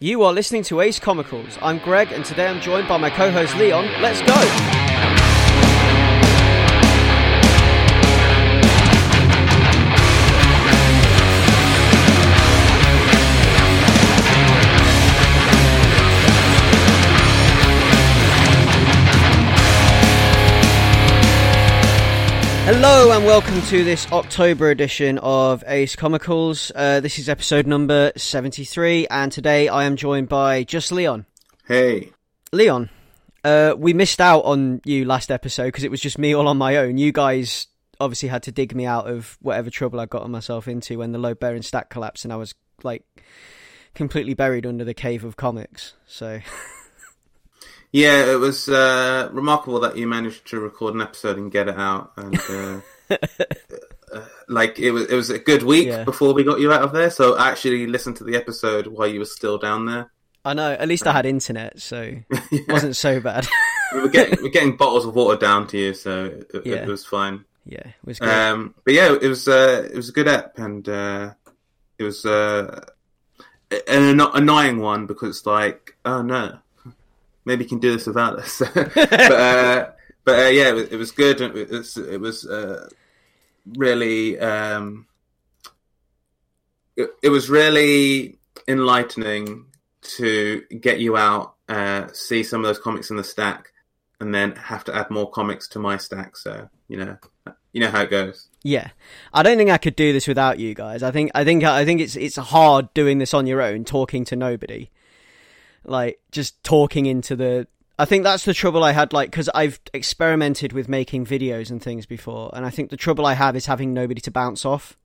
You are listening to Ace Comicals. I'm Greg, and today I'm joined by my co host Leon. Let's go! Hello and welcome to this October edition of Ace Comicals. Uh, this is episode number 73, and today I am joined by just Leon. Hey. Leon, uh, we missed out on you last episode because it was just me all on my own. You guys obviously had to dig me out of whatever trouble I got myself into when the load bearing stack collapsed and I was like completely buried under the cave of comics. So Yeah, it was uh, remarkable that you managed to record an episode and get it out. And uh, uh, like it was, it was a good week Yeah. before we got you out of there. So I actually listened to the episode while you were still down there. I know at least I had internet, so it wasn't so bad. We were getting, we're getting bottles of water down to you, so it, Yeah. it was fine. yeah, it was good. Um, but yeah, it was uh, it was a good app, and uh, it was uh, an anno- annoying one because it's like, oh no, maybe you can do this without us. but uh, but uh, yeah, it was, it was good. It was, it was uh, really um, it, it was really enlightening to get you out, uh, see some of those comics in the stack, and then have to add more comics to my stack. So you know, you know how it goes. Yeah, I don't think I could do this without you guys. I think I think I think it's it's hard doing this on your own, talking to nobody, like just talking into the. I think that's the trouble I had, like because I've experimented with making videos and things before, and I think the trouble I have is having nobody to bounce off.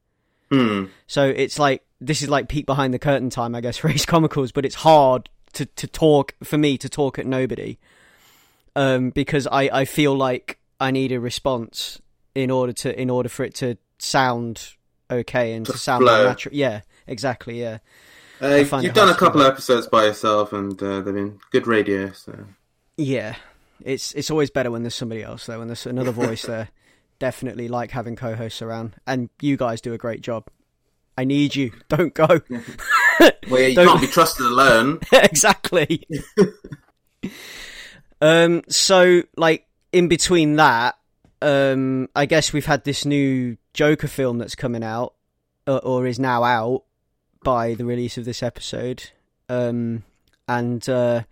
Hmm. So it's like this is like peek behind the curtain time, I guess, for Ace Comicals, but it's hard to to talk for me to talk at nobody, um, because I I feel like I need a response in order to in order for it to sound okay and to, To sound natural. Yeah, exactly. Yeah, Uh, you've done a couple of episodes by yourself, and uh, they've been good radio. So yeah. It's it's always better when there's somebody else though, when there's another voice there. Definitely like having co-hosts around, and you guys do a great job. I need you. Don't go. well, you Don't- can't be trusted alone. exactly. um. So, like, in between that, um, I guess we've had this new Joker film that's coming out, or, or is now out by the release of this episode. Um, and uh,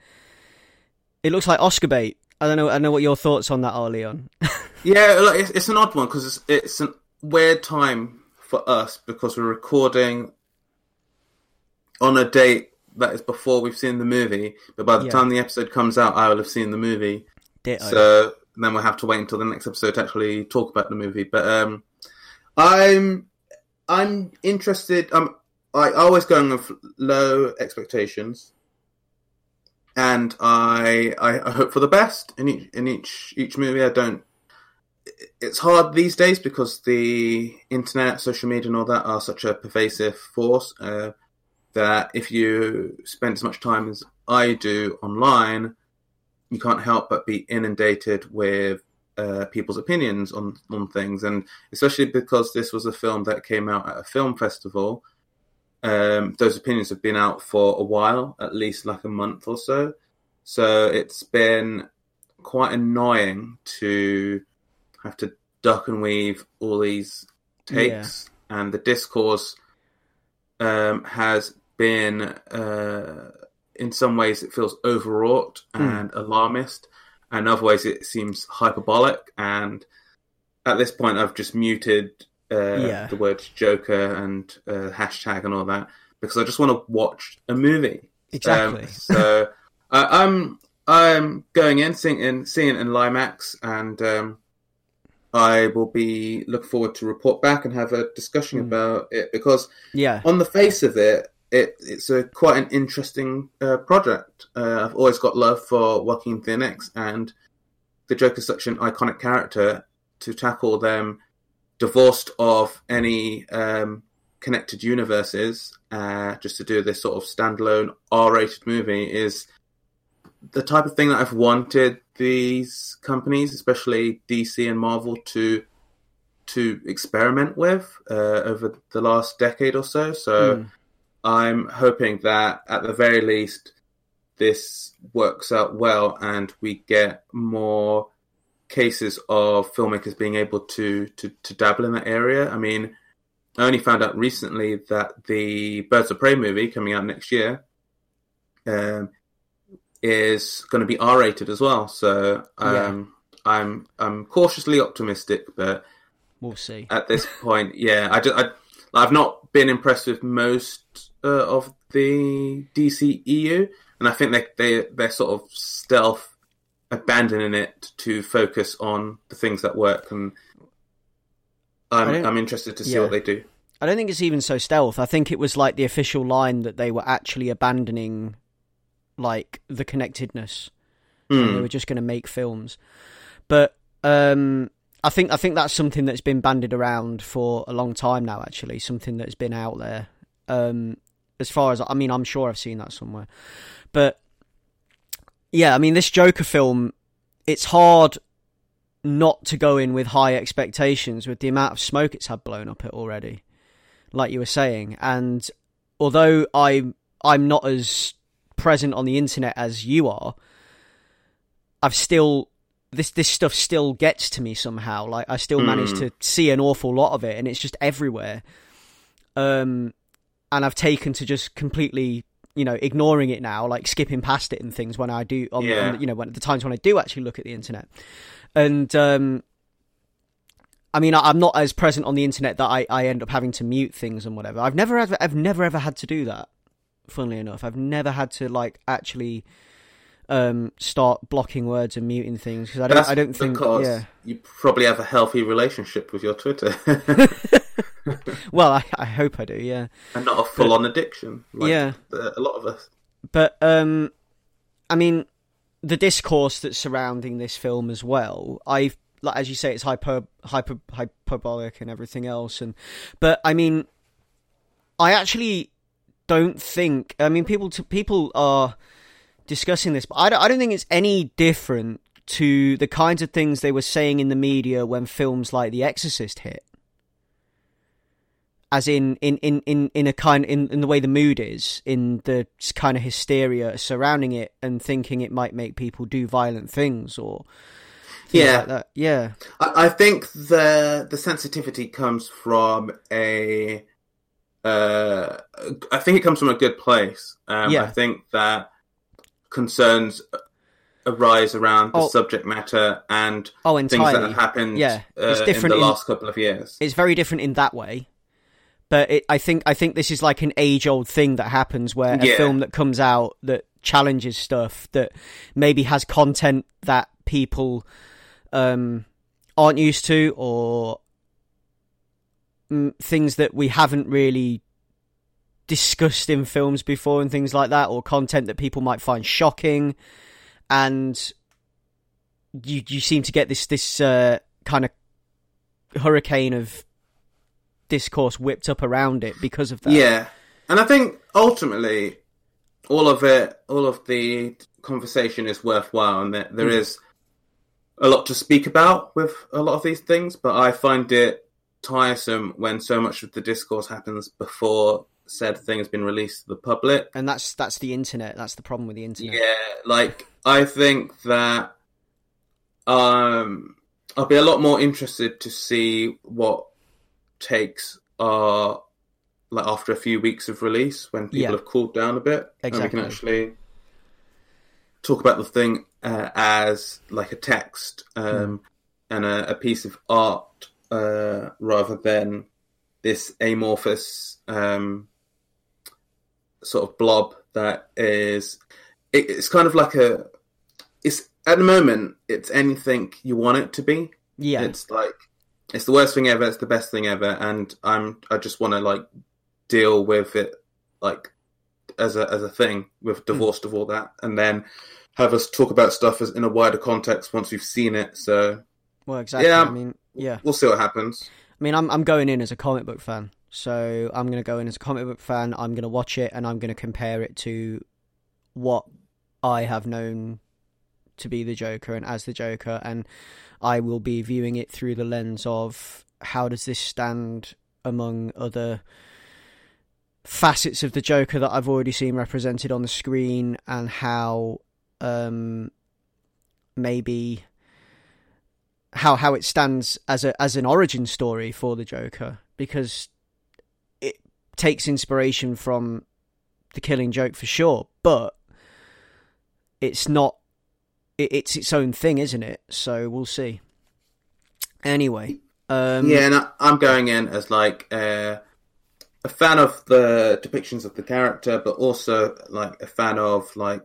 it looks like Oscar bait. I don't know. I don't know what your thoughts on that are, Leon. Yeah, like, it's, it's an odd one because it's, it's a weird time for us because we're recording on a date that is before we've seen the movie. But by the Yeah. time the episode comes out, I will have seen the movie. Ditto. So then we'll have to wait until the next episode to actually talk about the movie. But um, I'm I'm interested. I'm I always going with low expectations, and I I, hope for the best in each in each each movie. I don't. It's hard these days because the internet, social media, and all that are such a pervasive force. Uh, that if you spend as much time as I do online, you can't help but be inundated with uh, people's opinions on on things, and especially because this was a film that came out at a film festival. Um, those opinions have been out for a while, at least like a month or so. So it's been quite annoying to have to duck and weave all these takes, and the discourse um, has been uh, in some ways it feels overwrought and alarmist, and other ways it seems hyperbolic. And at this point, I've just muted uh, Yeah. the word Joker and uh, hashtag and all that because I just want to watch a movie. Exactly. Um, so I I'm I'm going in seeing in seeing it in Limax, and um, I will be looking forward to report back and have a discussion Hmm. about it because yeah. on the face of it, it it's a quite an interesting uh, project. Uh, I've always got love for Joaquin Phoenix, and the Joker is such an iconic character. To tackle them divorced of any um, connected universes, uh, just to do this sort of standalone R-rated movie is the type of thing that I've wanted these companies, especially DC and Marvel, to to experiment with uh, over the last decade or so. So Mm. I'm hoping that at the very least this works out well and we get more cases of filmmakers being able to, to, to dabble in that area. I mean, I only found out recently that the Birds of Prey movie coming out next year um, is going to be R rated as well. So um, yeah. I'm I'm cautiously optimistic, but we'll see. At this point, yeah, I, just, I I've not been impressed with most uh, of the DC EU, and I think they they they're sort of stealth abandoning it to focus on the things that work and I'm I'm interested to see yeah. what they do. I don't think it's even so stealth. I think it was like the official line that they were actually abandoning like the connectedness. Mm. They hmm. were just going to make films. But um, I think I think that's something that's been bandied around for a long time now. Actually, something that's been out there. Um, as far as I mean, I'm sure I've seen that somewhere. But yeah, I mean, this Joker film, it's hard not to go in with high expectations with the amount of smoke it's had blown up it already, like you were saying. And although I I'm not as present on the internet as you are, I've still this this stuff still gets to me somehow. Like I still mm. manage to see an awful lot of it, and it's just everywhere. Um, and I've taken to just completely you know ignoring it now like skipping past it and things when i do on, yeah. on you know when the times when i do actually look at the internet and um, I mean, I'm not as present on the internet that I, I end up having to mute things and whatever. I've never ever, I've never ever had to do that. Funnily enough, I've never had to like actually um, start blocking words and muting things because I don't, I don't think. Yeah, you probably have a healthy relationship with your Twitter. well, I, I, hope I do. Yeah, and not a full-on addiction. Like yeah, a lot of us. But um, I mean, the discourse that's surrounding this film as well. I've like as you say, it's hyper hyper hyperbolic and everything else, and but I mean, I actually don't think. I mean, people to, people are discussing this, but I don't, I don't think it's any different to the kinds of things they were saying in the media when films like The Exorcist hit as in in in in, in a kind in, in the way the mood is in the kind of hysteria surrounding it and thinking it might make people do violent things or yeah. like yeah. I, I, think the the sensitivity comes from a uh, I think it comes from a good place. Um, yeah. I think that concerns arise around the oh, subject matter and oh, things that have happened yeah. it's uh, different in the last couple of years. It's very different in that way but it, I think I think this is like an age old thing that happens where a yeah. film that comes out that challenges stuff that maybe has content that people um, aren't used to or mm, things that we haven't really discussed in films before and things like that or content that people might find shocking and you you seem to get this this uh, kind of hurricane of discourse whipped up around it because of that. Yeah, and I think ultimately, all of it, all of the conversation is worthwhile, and that there mm. is a lot to speak about with a lot of these things. But I find it tiresome when so much of the discourse happens before said thing has been released to the public. And that's that's the internet. That's the problem with the internet. Yeah, like I think that um I'll be a lot more interested to see what takes are like after a few weeks of release when people yeah. have cooled down a bit exactly. and we can actually talk about the thing uh, as like a text um, mm. and a, a, piece of art uh, rather than this amorphous um, sort of blob that is it, it's kind of like a it's at the moment it's anything you want it to be yeah it's like it's the worst thing ever. It's the best thing ever, and I'm I just want to like deal with it like as a as a thing with divorced mm. of all that, and then have us talk about stuff as in a wider context once we've seen it. So, well, exactly. Yeah, I mean, yeah, we'll see what happens. I mean, I'm I'm going in as a comic book fan, so I'm going to go in as a comic book fan. I'm going to watch it, and I'm going to compare it to what I have known to be the Joker and as the Joker, and I will be viewing it through the lens of how does this stand among other facets of the Joker that I've already seen represented on the screen and how um, maybe how how it stands as a as an origin story for the Joker because it takes inspiration from the Killing Joke for sure, but it's not it, it's its own thing, isn't it? So we'll see. Anyway, um, yeah, and I, I'm going in as like uh, a fan of the depictions of the character, but also like a fan of like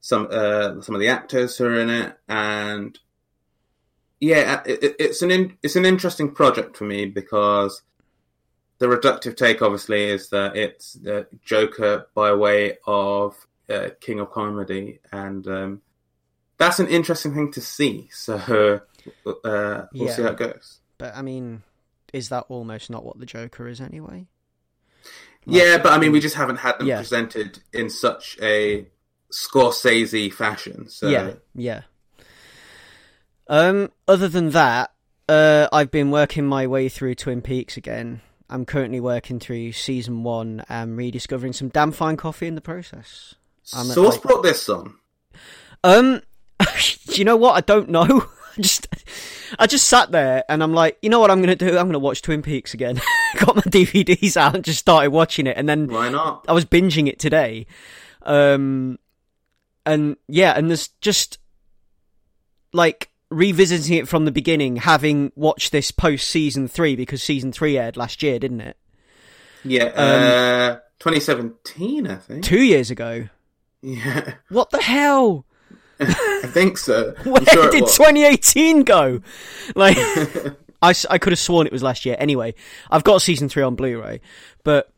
some uh, some of the actors who are in it, and yeah, it, it's an in, it's an interesting project for me because the reductive take obviously is that it's the Joker by way of uh, King of Comedy, and um, that's an interesting thing to see. So uh, we'll Yeah. see how it goes. but I mean, is that almost not what the Joker is anyway? Yeah, but I mean, we just haven't had them Yeah. presented in such a Scorsese fashion. So Yeah, yeah. Um, other than that, uh, I've been working my way through Twin Peaks again. I'm currently working through season one and rediscovering some damn fine coffee in the process. I'm at, so what's like- brought this on? Um, do you know what? I don't know. I just, I just sat there and I'm like, you know what I'm gonna do? I'm gonna watch Twin Peaks again. Got my DVDs out and just started watching it, and then Why not? I was binging it today. Um, and yeah, and there's just like revisiting it from the beginning, having watched this post season three because season three aired last year, didn't it? Yeah, uh, 2017, I think. Two years ago. Yeah, What the hell? I think so. Where sure did 2018 go? Like, I, I could have sworn it was last year. Anyway, I've got season three on Blu-ray, but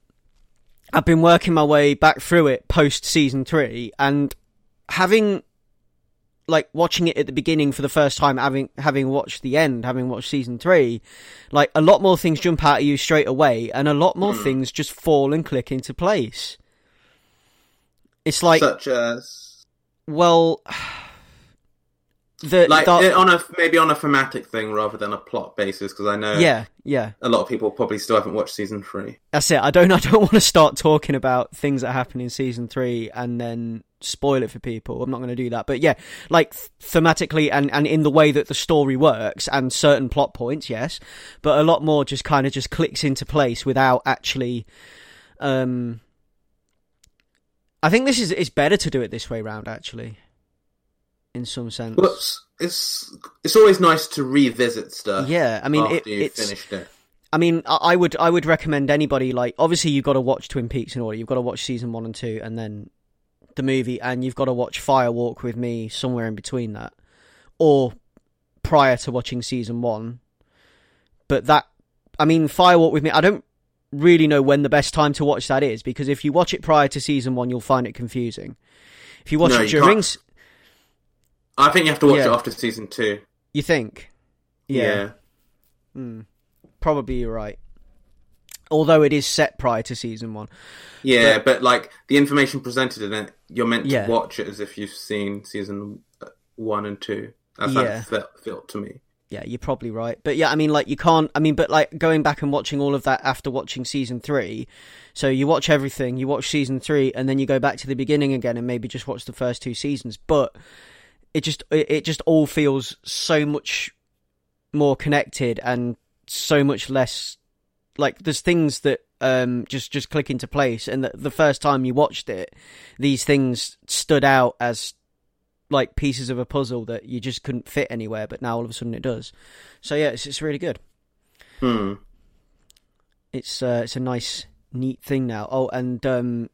I've been working my way back through it post season three, and having like watching it at the beginning for the first time, having having watched the end, having watched season three, like a lot more things jump out at you straight away, and a lot more Hmm. things just fall and click into place. It's like, Such as well, the, like the- on a maybe on a thematic thing rather than a plot basis, because I know yeah, yeah. a lot of people probably still haven't watched season three. That's it. I don't. I don't want to start talking about things that happen in season three and then spoil it for people. I'm not going to do that. But yeah, like thematically and and in the way that the story works and certain plot points, yes. But a lot more just kind of just clicks into place without actually. Um, I think this is it's better to do it this way round actually. In some sense. It's it's, it's always nice to revisit stuff. Yeah, I mean, after it- it's- finished it. I mean, I I would I would recommend anybody like obviously you've got to watch Twin Peaks in order. You've got to watch season one and two, and then the movie, and you've got to watch Fire Walk with Me somewhere in between that, or prior to watching season one. But that, I mean, Fire Walk with Me. I don't really know when the best time to watch that is because if you watch it prior to season one, you'll find it confusing. If you watch No, it you during, can't. I think you have to watch Yeah. it after season two. you think, Yeah. Mm. Probably you're right. Although it is set prior to season one. Yeah, but like the information presented in it, you're meant Yeah. to watch it as if you've seen season uh, one and two. That's how it felt, felt to me. Yeah, you're probably right. But yeah, I mean, like, you can't. I mean, but like going back and watching all of that after watching season three. So you watch everything, you watch season three, and then you go back to the beginning again and maybe just watch the first two seasons. But it just, it, just all feels so much more connected and so much less like there's things that um just just click into place and the, the first time you watched it these things stood out as like pieces of a puzzle that you just couldn't fit anywhere but now all of a sudden it does. So yeah it's, it's really good. Hmm. it's uh, it's a nice neat thing now. Oh and um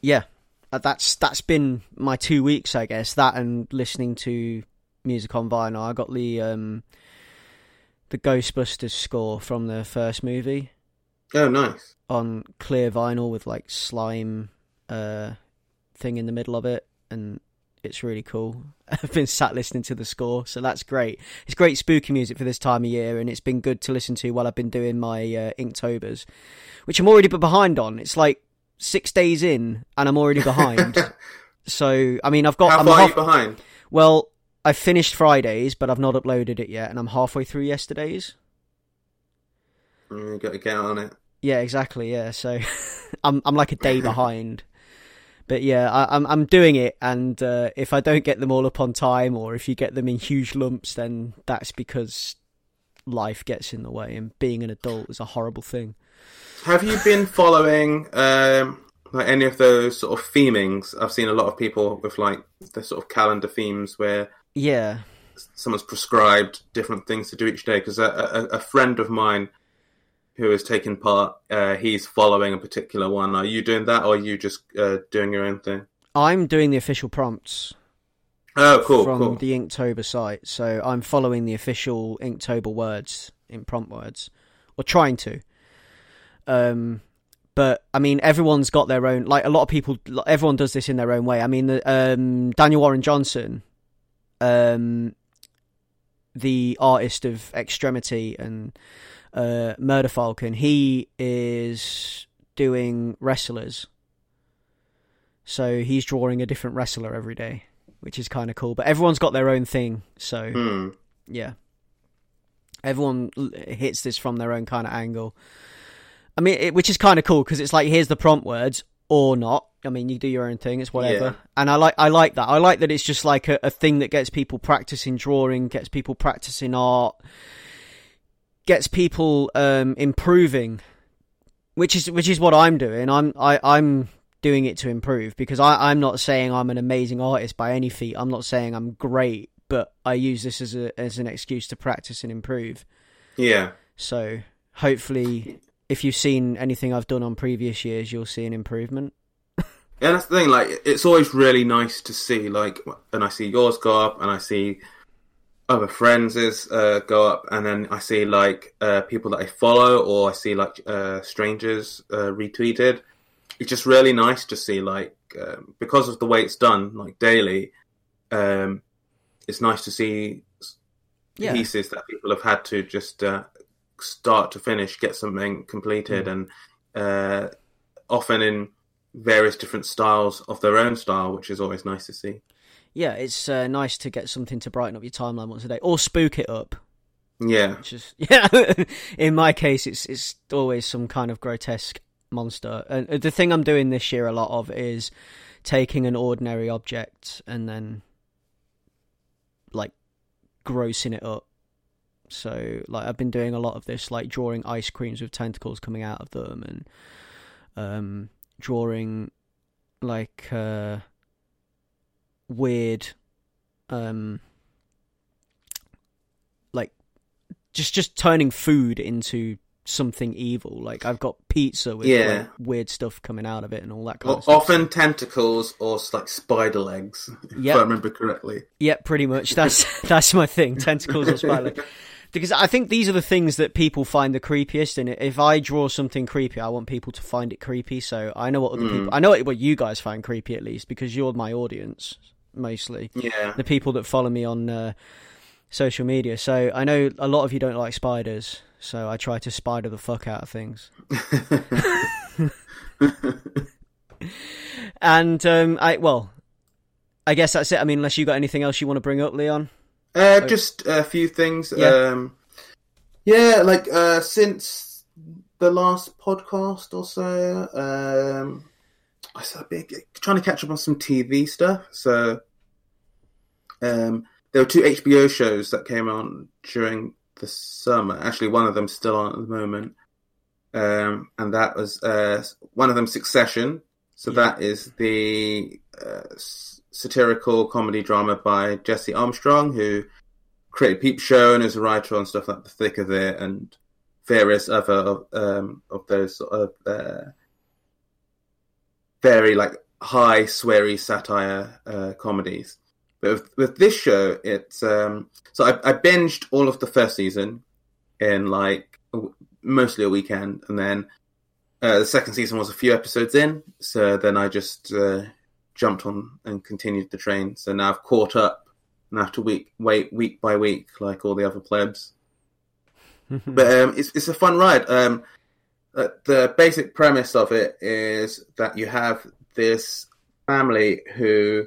yeah uh, that's that's been my two weeks i guess that and listening to music on vinyl. I got the um the ghostbusters score from the first movie Oh, nice. on clear vinyl with like slime uh thing in the middle of it and it's really cool. I've been sat listening to the score, so that's great. It's great spooky music for this time of year and it's been good to listen to while I've been doing my uh, Inktobers, which I'm already behind on. It's like 6 days in and I'm already behind. so, I mean, I've got How I'm far half- you behind? well, I finished Fridays, but I've not uploaded it yet and I'm halfway through yesterday's. Mm, got to get on it. Yeah, exactly. Yeah, so I'm I'm like a day behind. But yeah, I, I'm I'm doing it, and uh, if I don't get them all up on time, or if you get them in huge lumps, then that's because life gets in the way, and being an adult is a horrible thing. Have you been following um, like any of those sort of themings? I've seen a lot of people with like the sort of calendar themes where Yeah, someone's prescribed different things to do each day. Because a, a, a friend of mine who has taken part, uh, he's following a particular one. Are you doing that, or are you just uh, doing your own thing? I'm doing the official prompts Oh, cool, from cool. the Inktober site, so I'm following the official Inktober words in prompt words, or trying to. Um, but I mean, everyone's got their own. Like a lot of people, everyone does this in their own way. I mean, the, um, Daniel Warren Johnson, um, the artist of Extremity and uh, Murder Falcon, he is doing wrestlers. So he's drawing a different wrestler every day, which is kind of cool. But everyone's got their own thing, so Hmm. yeah. Everyone hits this from their own kind of angle. I mean, it, which is kind of cool because it's like here's the prompt words or not. I mean, you do your own thing; it's whatever. Yeah. And I like, I like that. I like that it's just like a, a thing that gets people practicing drawing, gets people practicing art, gets people um, improving. Which is which is what I'm doing. I'm I, I'm doing it to improve because I, I'm not saying I'm an amazing artist by any feat. I'm not saying I'm great, but I use this as a as an excuse to practice and improve. Yeah. So hopefully, if you've seen anything I've done on previous years, you'll see an improvement. Yeah, that's the thing. Like, it's always really nice to see, like, and I see yours go up, and I see other friends' uh, go up, and then I see like uh, people that I follow, or I see like uh, strangers uh, retweeted. It's just really nice to see, like, um, because of the way it's done, like daily. Um, it's nice to see Yeah. pieces that people have had to just uh, start to finish, get something completed, and uh, often in various different styles of their own style, which is always nice to see. Yeah, it's uh, nice to get something to brighten up your timeline once a day, or spook it up. Yeah, yeah. in my case, it's it's always some kind of grotesque monster. And uh, the thing I'm doing this year a lot of is taking an ordinary object and then like grossing it up. So like I've been doing a lot of this, like drawing ice creams with tentacles coming out of them, and um, drawing like uh, weird, um, like just just turning food into something evil. Like I've got pizza with Yeah. like, weird stuff coming out of it and all that kind well, of stuff. often tentacles or like spider legs, if I remember correctly. Yeah, pretty much. That's that's my thing. Tentacles or spider. Legs. Because I think these are the things that people find the creepiest. And if I draw something creepy, I want people to find it creepy. So I know what other people, I know what you guys find creepy at least, because you're my audience mostly. Yeah, The people that follow me on uh, social media. So I know a lot of you don't like spiders. So I try to spider the fuck out of things. And um, I well, I guess that's it. I mean, unless you got anything else you want to bring up, Leon. uh, just a few things. Yeah. Um, yeah, like uh, since the last podcast or so, um, I being- trying to catch up on some TV stuff. So um, there were two HBO shows that came on during the summer. Actually, one of them's still on at the moment, um, and that was uh, one of them, Succession. So Yeah. that is the uh, satirical comedy drama by Jesse Armstrong, who created Peep Show and is a writer on stuff like The Thick of It and various other of, um, of those sort of uh, very like high sweary satire uh, comedies. But with, with this show, it's um, so I, I binged all of the first season in like mostly a weekend, and then uh, the second season was a few episodes in. So then I just uh, jumped on and continued the train. So now I've caught up, and I have to week wait week by week like all the other plebs. But um, it's it's a fun ride. Um, the basic premise of it is that you have this family who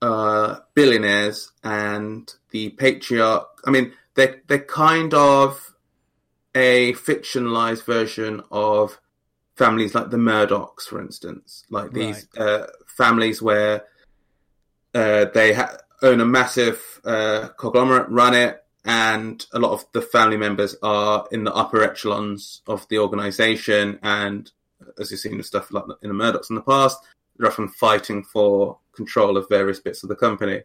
are billionaires, and the patriarch. I mean, they they're kind of a fictionalized version of families like the Murdochs, for instance, like these uh, families where uh, they ha- own a massive uh, conglomerate, run it, and a lot of the family members are in the upper echelons of the organization. And as you've seen with stuff like in the Murdochs in the past, they're often fighting for control of various bits of the company.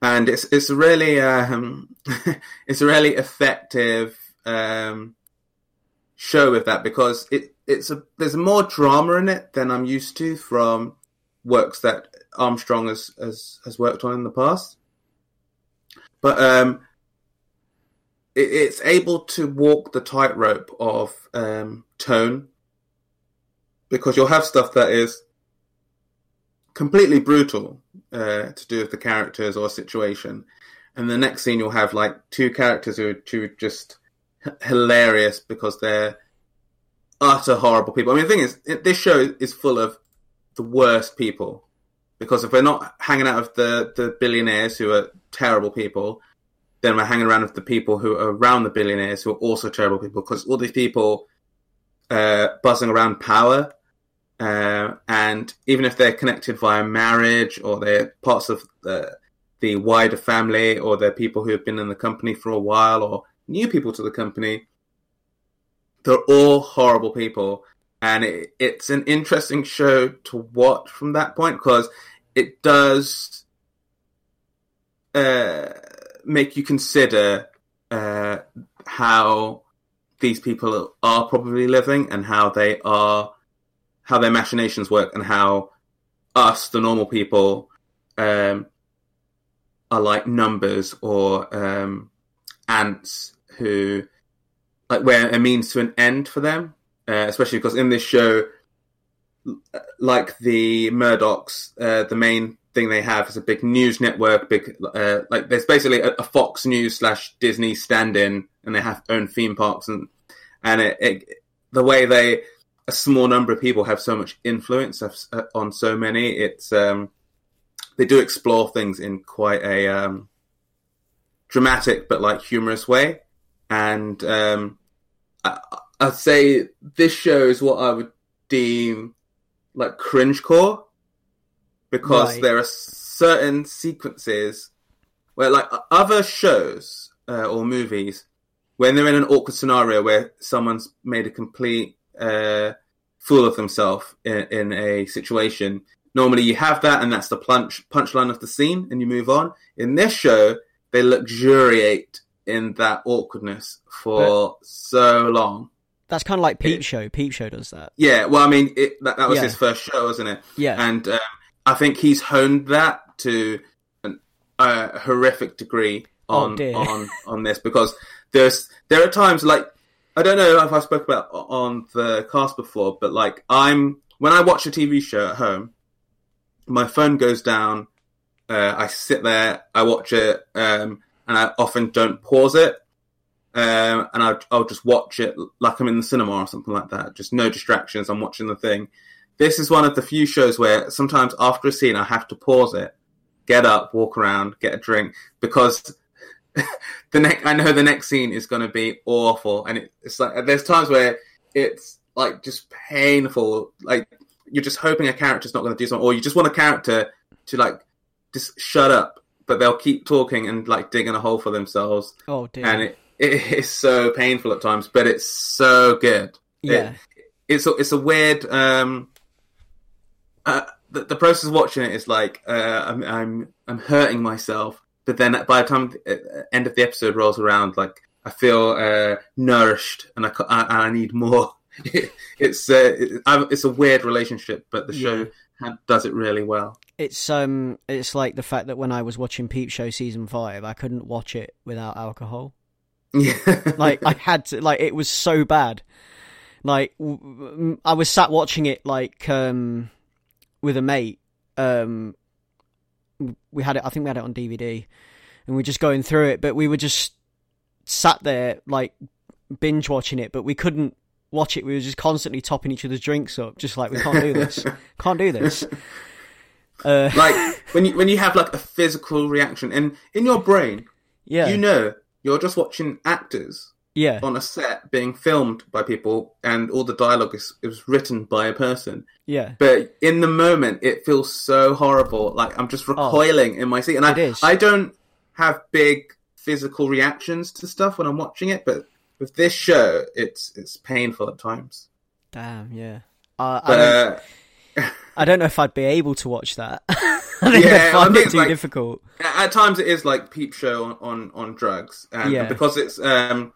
And it's it's really um, it's a really effective um, show with that because it it's a there's more drama in it than I'm used to from works that Armstrong has has, has worked on in the past. But um, it, it's able to walk the tightrope of um, tone because you'll have stuff that is completely brutal uh, to do with the characters or situation, and the next scene you'll have like two characters who are are just h- hilarious because they're utter horrible people. I mean, the thing is, this show is full of the worst people because if we're not hanging out with the the billionaires who are terrible people, then we're hanging around with the people who are around the billionaires who are also terrible people because all these people uh, buzzing around power. Uh, and even if they're connected via marriage or they're parts of the, the wider family or they're people who have been in the company for a while or new people to the company, they're all horrible people. And it, it's an interesting show to watch from that point because it does uh, make you consider uh, how these people are probably living and how they are, how their machinations work, and how us, the normal people, um, are like numbers or um, ants who, like, we're a means to an end for them. Uh, especially because in this show, like the Murdochs, uh, the main thing they have is a big news network. Big uh, like there's basically a, a Fox News slash Disney stand-in, and they have own theme parks and and it, it, the way they a small number of people have so much influence on so many. It's um, they do explore things in quite a um, dramatic but like humorous way, and um, I, I'd say this shows what I would deem like cringecore because Right. there are certain sequences where like other shows uh, or movies when they're in an awkward scenario where someone's made a complete uh, fool of themselves in, in a situation normally you have that and that's the punch punchline of the scene and you move on in this show they luxuriate in that awkwardness for so long That's kind of like Peep Show. Peep Show does that. yeah, well, I mean, it, that, that was Yeah. his first show, wasn't it? Yeah. And um, I think he's honed that to an, a horrific degree Oh, on dear. on on this because there's there are times like I don't know if I spoke about on the cast before, but like I'm when I watch a TV show at home, my phone goes down. Uh, I sit there, I watch it, um, and I often don't pause it. Um, and I'll, I'll just watch it like I'm in the cinema or something like that. Just no distractions. I'm watching the thing. This is one of the few shows where sometimes after a scene I have to pause it, get up, walk around, get a drink because the next I know the next scene is going to be awful, and it, it's like there's times where it's like just painful. Like you're just hoping a character's not going to do something, or you just want a character to like just shut up, but they'll keep talking and like digging a hole for themselves, Oh dear. and it it is so painful at times, but it's so good. yeah. It- it's a, it's a weird um uh, the, the process of watching it is like uh, I'm I'm I'm hurting myself, but then by the time the uh, end of the episode rolls around, like I feel uh, nourished and I, I and I need more. it's uh, it, it's a weird relationship, but the show ha- does it really well. It's um, it's like the fact that when I was watching Peep Show season five, I couldn't watch it without alcohol. Yeah, Like I had to, like it was so bad. Like w- I was sat watching it like um with a mate. Um, we had it. I think we had it on DVD, and we are just going through it. But we were just sat there like binge watching it, but we couldn't watch it. We were just constantly topping each other's drinks up, just like we can't do this, can't do this. Uh, like when you when you have like a physical reaction, and in your brain, yeah, you know you're just watching actors Yeah. on a set being filmed by people, and all the dialogue is, is written by a person. Yeah. But in the moment, it feels so horrible. Like I'm just recoiling in my seat, and Oh. I is. I don't have big physical reactions to stuff when I'm watching it, but with this show, it's it's painful at times. Damn. Yeah. Uh, I, But don't, uh, I don't know if I'd be able to watch that. I think Yeah, I'd find I mean, it too like- difficult. at times it is like peep show on on, on drugs, and Yeah. because it's um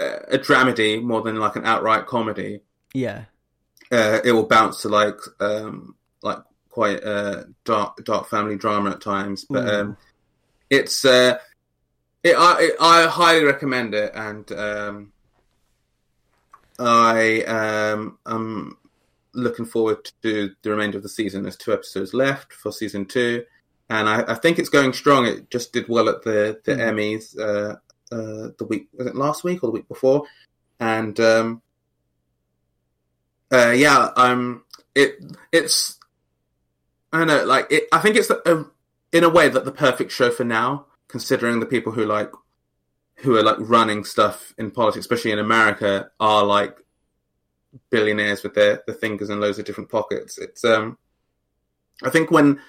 a a dramedy more than like an outright comedy, Yeah. uh, it will bounce to like um like quite uh dark dark family drama at times but Ooh. um it's uh it, I it, I highly recommend it and um I um am looking forward to the remainder of the season there's two episodes left for season two and I, I think it's going strong it just did well at the the Mm. Emmys uh uh the week was it last week or the week before and um uh, yeah, um, it it's I don't know, like it. I think it's a, in a way that the perfect show for now, considering the people who like who are like running stuff in politics, especially in America, are like billionaires with their, their fingers in loads of different pockets. It's um, I think when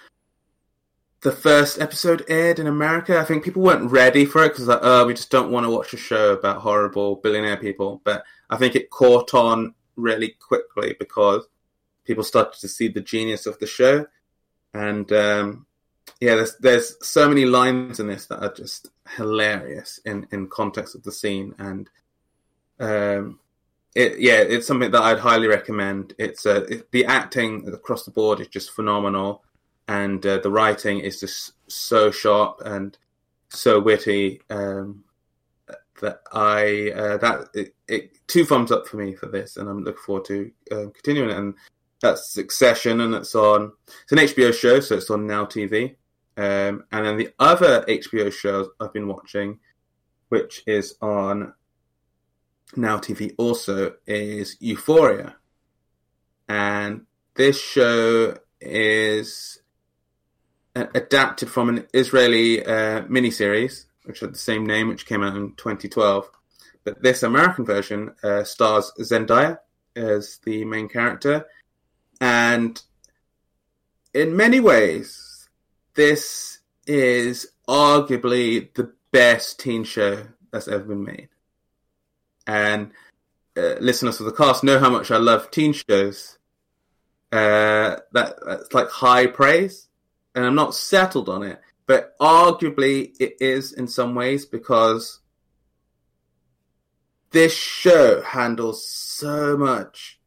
the first episode aired in America, I think people weren't ready for it because like, oh, we just don't want to watch a show about horrible billionaire people. But I think it caught on really quickly because people started to see the genius of the show, and um, yeah, there's there's so many lines in this that are just hilarious in in context of the scene, and um, it yeah, it's something that I'd highly recommend. It's uh, it, the acting across the board is just phenomenal, and uh, the writing is just so sharp and so witty. Um, that I uh, that it, it two thumbs up for me for this, and I'm looking forward to um, continuing it. And that's Succession, and it's on it's an HBO show, so it's on Now TV. Um, and then the other HBO show I've been watching, which is on Now TV also, is Euphoria, and this show is uh, adapted from an Israeli uh, miniseries which had the same name, which came out in 2012. But this American version uh, stars Zendaya as the main character, and in many ways, this is arguably the best teen show that's ever been made. And uh, listeners of the cast know how much I love teen shows. Uh, that that's like high praise, and I'm not settled on it. But arguably it is in some ways because this show handles so much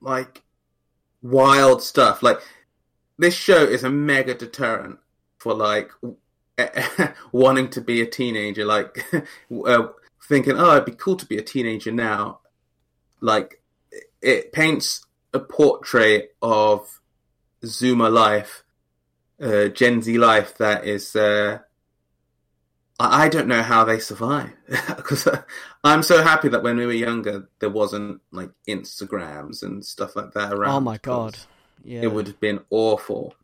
like wild stuff. Like this show is a mega deterrent for like wanting to be a teenager. Like uh, thinking oh it'd be cool to be a teenager now like it paints a portrait of zoomer life uh, Gen Z life that is. Uh, I, I don't know how they survive because I'm so happy that when we were younger there wasn't like Instagrams and stuff like that around. Oh my god. Yeah. It would have been awful.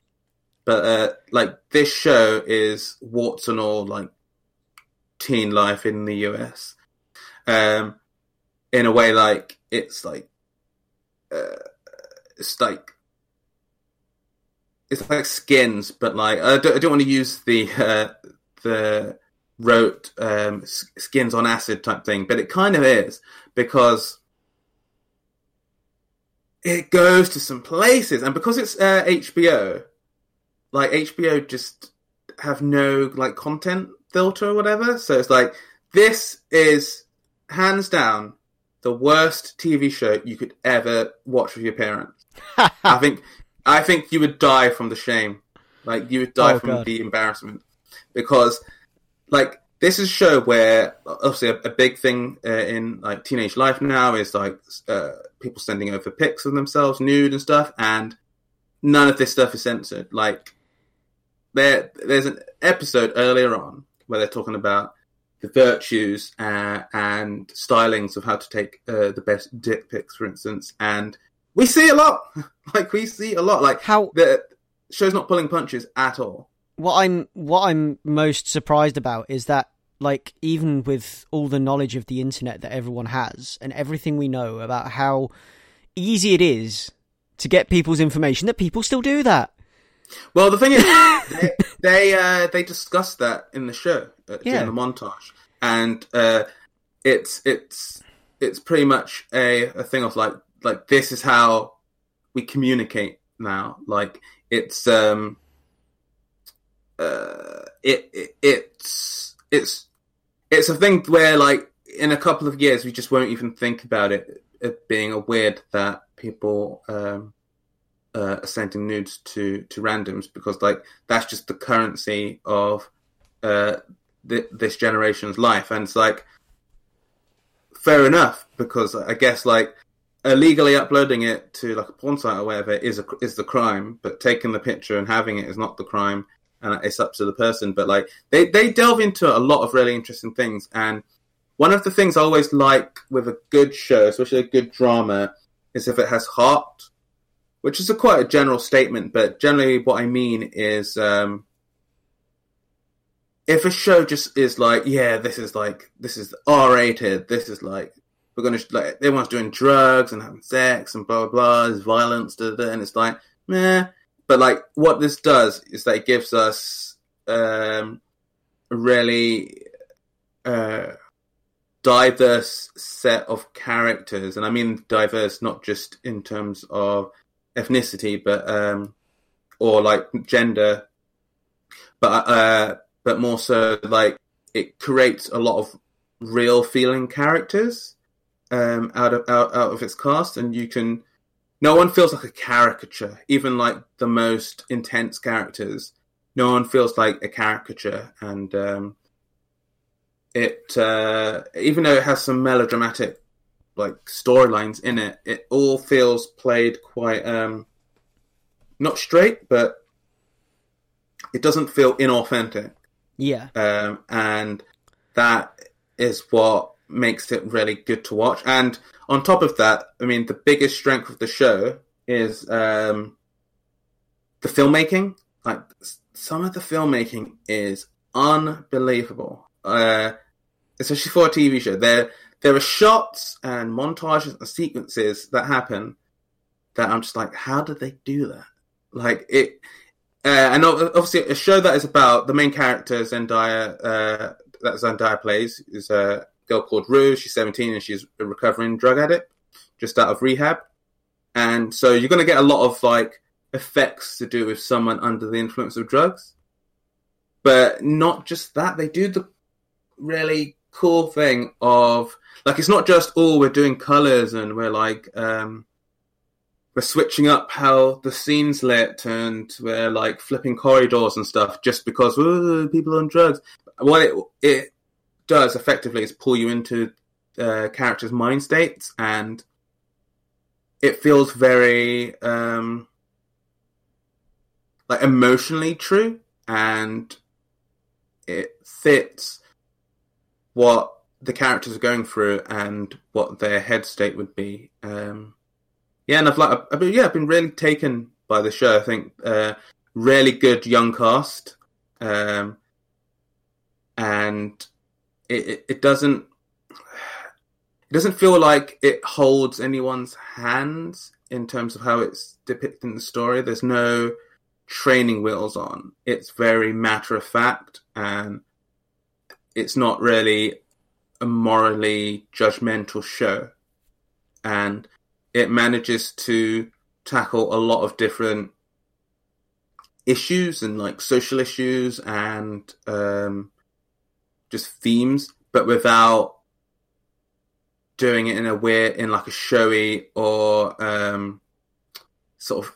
But uh, like this show is warts and all like teen life in the US. Um, in a way, like it's like uh, it's like it's like skins, but like I don't, I don't want to use the uh, the wrote um, skins on acid type thing, but it kind of is because it goes to some places, and because it's uh, HBO, like HBO just have no like content filter or whatever, so it's like this is hands down the worst TV show you could ever watch with your parents. I think I think you would die from the shame. Like you would die Oh, from God. the embarrassment because like this is a show where obviously a, a big thing uh, in like teenage life now is like uh, people sending over pics of themselves nude and stuff and none of this stuff is censored like there there's an episode earlier on where they're talking about the virtues uh, and stylings of how to take uh, the best dick pics for instance. And we see a lot. Like we see a lot. Like How the show's not pulling punches at all. What I'm what I'm most surprised about is that like even with all the knowledge of the internet that everyone has and everything we know about how easy it is to get people's information that people still do that. Well, the thing is, they uh, they discussed that in the show uh, Yeah. during the montage, and uh, it's it's it's pretty much a, a thing of like like this is how we communicate now. Like it's um uh it, it it's it's it's a thing where like in a couple of years we just won't even think about it, it being a weird that people um uh, are sending nudes to to randoms because like that's just the currency of uh th- this generation's life and it's like fair enough because I guess like illegally uploading it to like a porn site or whatever is a, is the crime, but taking the picture and having it is not the crime, and it's up to the person. But like they they delve into a lot of really interesting things, and one of the things I always like with a good show, especially a good drama, is if it has heart, which is a quite a general statement, but generally what I mean is. um if a show just is like, yeah, this is like, this is R rated, this is like, we're gonna like, everyone's doing drugs and having sex and blah blah blah, there's violence, da, da, and it's like, meh. But like, what this does is that it gives us um, really uh, diverse set of characters, and I mean diverse not just in terms of ethnicity, but um, or like gender, but uh, but more so like it creates a lot of real feeling characters um, out of out, out of its cast, and you can. No one feels like a caricature, even like the most intense characters. No one feels like a caricature, and um, it uh, even though it has some melodramatic like storylines in it, it all feels played quite um, not straight, but it doesn't feel inauthentic. Yeah. Um, and that is what makes it really good to watch. And on top of that, I mean, the biggest strength of the show is um, the filmmaking. Like some of the filmmaking is unbelievable, uh, especially for a TV show. There, there are shots and montages and sequences that happen that I'm just like, how did they do that? Like it, uh, and obviously a show that is about the main character Zendaya uh, that Zendaya plays is a girl called Rue. She's 17 and she's a recovering drug addict, just out of rehab. And so you're going to get a lot of like effects to do with someone under the influence of drugs, but not just that. They do the really cool thing of like it's not just oh we're doing colors and we're like um we're switching up how the scene's lit and we're like flipping corridors and stuff just because oh, people on drugs. What it it does effectively is pull you into uh, characters' mind states, and it feels very um, like emotionally true, and it fits what the characters are going through and what their head state would be. Um, yeah, and I've like, I've been, yeah, I've been really taken by the show. I think uh, really good young cast, um, and it, it, it doesn't it doesn't feel like it holds anyone's hands in terms of how it's depicting the story. There's no training wheels on. It's very matter of fact, and it's not really a morally judgmental show, and it manages to tackle a lot of different issues and like social issues and um, just themes, but without doing it in a weird, in like a showy or um, sort of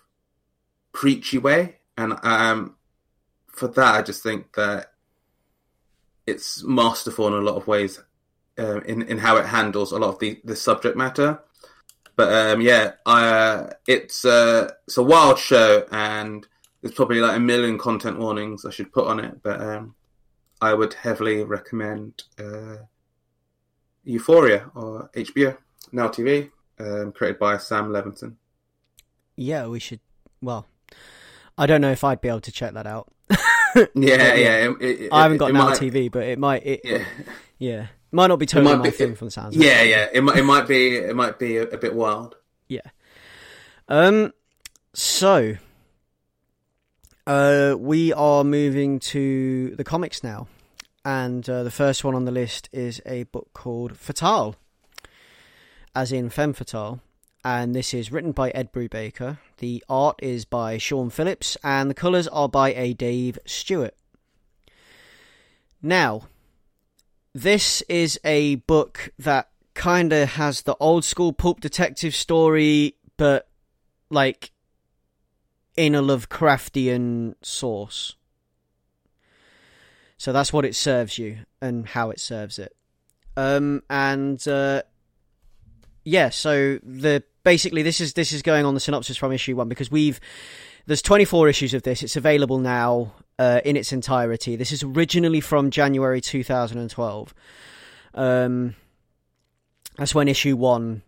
preachy way. And um, for that, I just think that it's masterful in a lot of ways uh, in in how it handles a lot of the the subject matter. But um, yeah, uh, it's uh, it's a wild show, and there's probably like a million content warnings I should put on it. But um, I would heavily recommend uh, Euphoria or HBO Now TV, um, created by Sam Levinson. Yeah, we should. Well, I don't know if I'd be able to check that out. yeah, yeah. It, it, I haven't got now might- TV, but it might. It, yeah. Yeah, might not be totally might my thing from the sounds. yeah, yeah. It might, it might be, it might be a, a bit wild. Yeah. Um. So, uh, we are moving to the comics now, and uh, the first one on the list is a book called Fatale, as in femme fatale, and this is written by Ed Brubaker. The art is by Sean Phillips, and the colours are by a Dave Stewart. Now, this is a book that kind of has the old school pulp detective story, but like in a Lovecraftian source. So that's what it serves you and how it serves it. Um, and uh, yeah, so the basically this is this is going on the synopsis from issue one because we've there's 24 issues of this. It's available now uh, in its entirety. This is originally from January 2012. Um, that's when issue one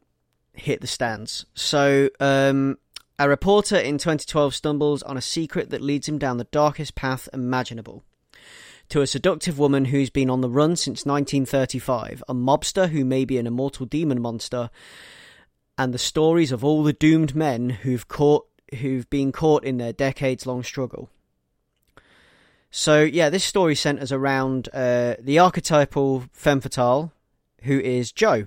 hit the stands. So, um, a reporter in 2012 stumbles on a secret that leads him down the darkest path imaginable. To a seductive woman who's been on the run since 1935, a mobster who may be an immortal demon monster, and the stories of all the doomed men who've caught who've been caught in their decades-long struggle. So yeah, this story centers around uh, the archetypal femme fatale, who is Joe,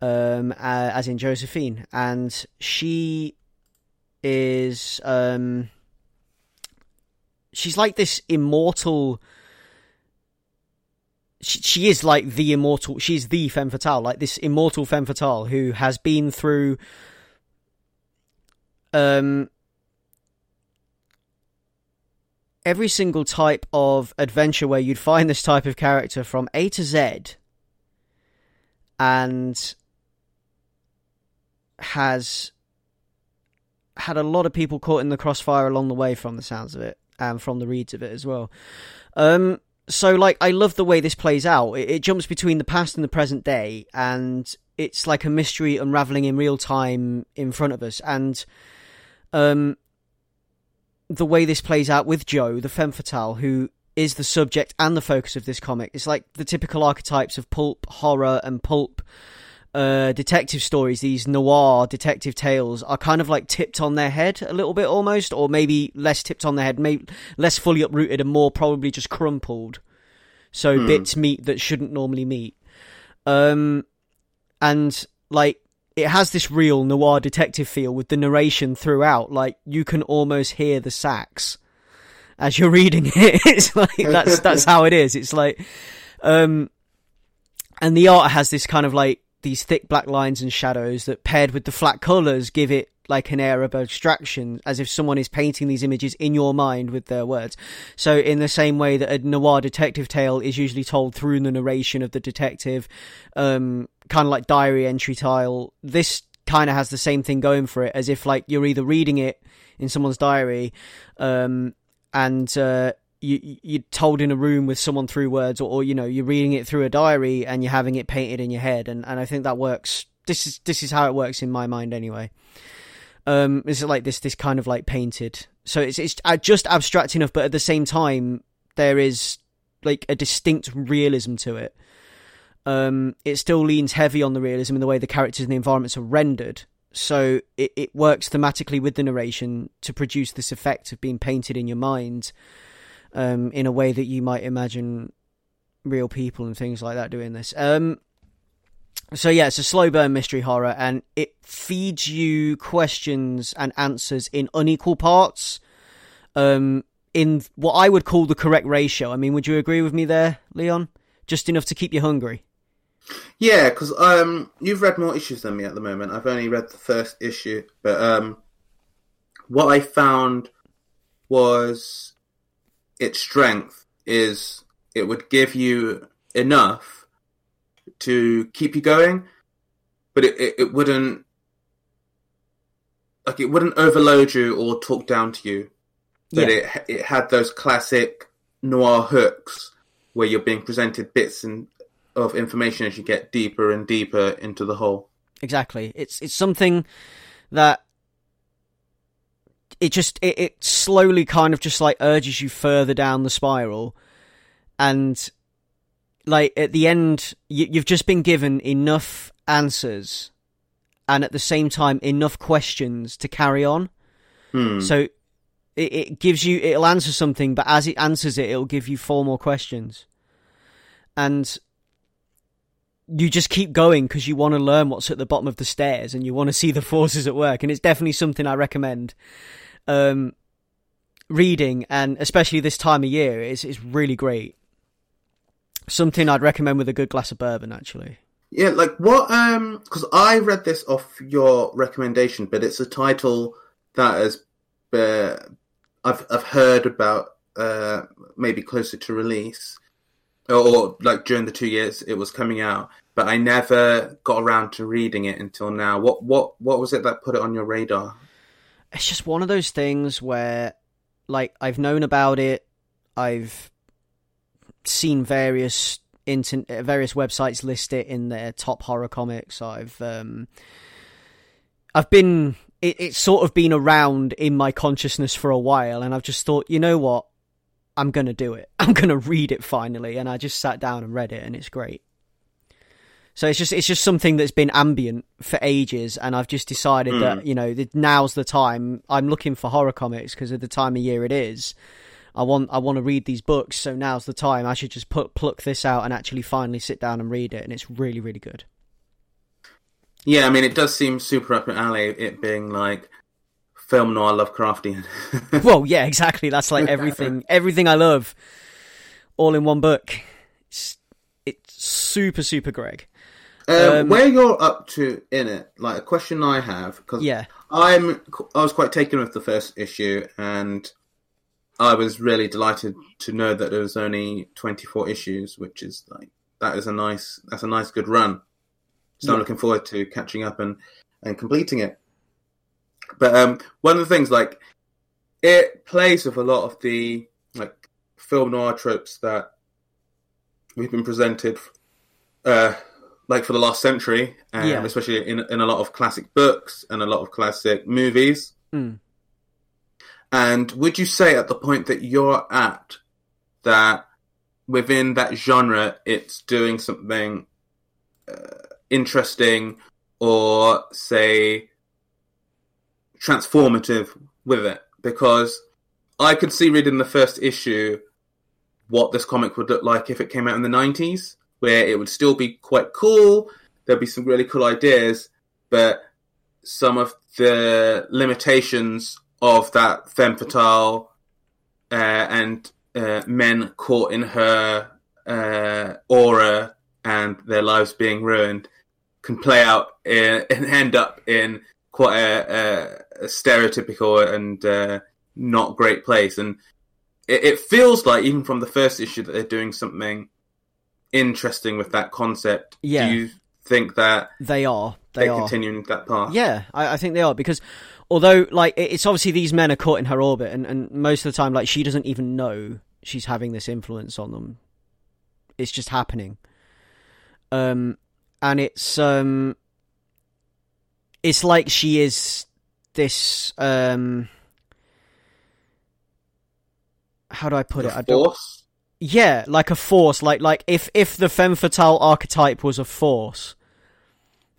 um, uh, as in Josephine, and she is um, she's like this immortal. She, she is like the immortal. She's the femme fatale, like this immortal femme fatale who has been through. Um, every single type of adventure where you'd find this type of character from A to Z and has had a lot of people caught in the crossfire along the way from the sounds of it and from the reads of it as well. Um, so like I love the way this plays out. It, it jumps between the past and the present day and it's like a mystery unraveling in real time in front of us and um the way this plays out with Joe, the femme fatale, who is the subject and the focus of this comic. It's like the typical archetypes of pulp horror and pulp uh, detective stories. These noir detective tales are kind of like tipped on their head a little bit almost, or maybe less tipped on their head, maybe less fully uprooted and more probably just crumpled. So Hmm. bits meet that shouldn't normally meet. Um, and like it has this real noir detective feel with the narration throughout. Like you can almost hear the sax as you're reading it. It's like that's that's how it is. It's like, um, and the art has this kind of like these thick black lines and shadows that paired with the flat colors give it like an air of abstraction as if someone is painting these images in your mind with their words. So in the same way that a noir detective tale is usually told through the narration of the detective um kind of like diary entry tile this kind of has the same thing going for it as if like you're either reading it in someone's diary um and uh you you're told in a room with someone through words, or, or you know you're reading it through a diary and you're having it painted in your head, and, and I think that works. This is this is how it works in my mind anyway. Um, it's like this this kind of like painted, so it's it's just abstract enough, but at the same time there is like a distinct realism to it. Um, it still leans heavy on the realism in the way the characters and the environments are rendered, so it, it works thematically with the narration to produce this effect of being painted in your mind um, in a way that you might imagine real people and things like that doing this. Um, so yeah, it's a slow burn mystery horror, and it feeds you questions and answers in unequal parts. Um, in what I would call the correct ratio. I mean, would you agree with me there, Leon? Just enough to keep you hungry. Yeah, because um, you've read more issues than me at the moment. I've only read the first issue, but um, what I found was its strength is it would give you enough to keep you going, but it, it, it wouldn't like it wouldn't overload you or talk down to you. But Yeah. it it had those classic noir hooks where you're being presented bits and of information as you get deeper and deeper into the hole. Exactly. It's it's something that it just it, it slowly kind of just like urges you further down the spiral, and like at the end, you, you've just been given enough answers, and at the same time enough questions to carry on. Hmm. So it, it gives you it'll answer something, but as it answers it, it'll give you four more questions, and you just keep going because you want to learn what's at the bottom of the stairs and you want to see the forces at work. And it's definitely something I recommend um, reading, and especially this time of year, is is really great. Something I'd recommend with a good glass of bourbon, actually. Yeah, like what? Um, because I read this off your recommendation, but it's a title that has uh, I've I've heard about uh maybe closer to release or, or like during the two years it was coming out, but I never got around to reading it until now. What what what was it that put it on your radar? It's just one of those things where, like, I've known about it, I've seen various inter- various websites list it in their top horror comics. I've um, I've been it, it's sort of been around in my consciousness for a while, and I've just thought, you know what, I'm gonna do it. I'm gonna read it finally, and I just sat down and read it, and it's great. So it's just it's just something that's been ambient for ages, and I've just decided Mm. that you know that now's the time. I'm looking for horror comics because of the time of year it is. I want I want to read these books, so now's the time. I should just put pluck this out and actually finally sit down and read it, and it's really really good. Yeah, I mean, it does seem super up your alley. It being like film noir Lovecraftian. well, yeah, exactly. That's like everything everything I love, all in one book. It's it's super super Greg. Um, Um, where you're up to in it, like a question I have, because Yeah, I'm I was quite taken with the first issue, and I was really delighted to know that there was only 24 issues, which is like that is a nice that's a nice good run. So I'm looking forward to catching up and and completing it. But um, one of the things like it plays with a lot of the like film noir tropes that we've been presented uh, like for the last century, um, Yeah. especially in in a lot of classic books and a lot of classic movies. Mm. And would you say at the point that you're at that within that genre, it's doing something uh, interesting or say transformative with it? Because I could see reading the first issue what this comic would look like if it came out in the 90s, where it would still be quite cool. There'd be some really cool ideas, but some of the limitations of that femme fatale uh, and uh, men caught in her uh, aura and their lives being ruined can play out in, and end up in quite a, a, a stereotypical and uh, not great place. And it, it feels like, even from the first issue, that they're doing something interesting with that concept. Yeah. Do you think that they are. They they're are. continuing that path? Yeah, I, I think they are because although like it's obviously these men are caught in her orbit, and, and most of the time like she doesn't even know she's having this influence on them. It's just happening. Um, and it's um, it's like she is this um. How do I put it? I The don't. force? Yeah, like a force, like like if if the femme fatale archetype was a force,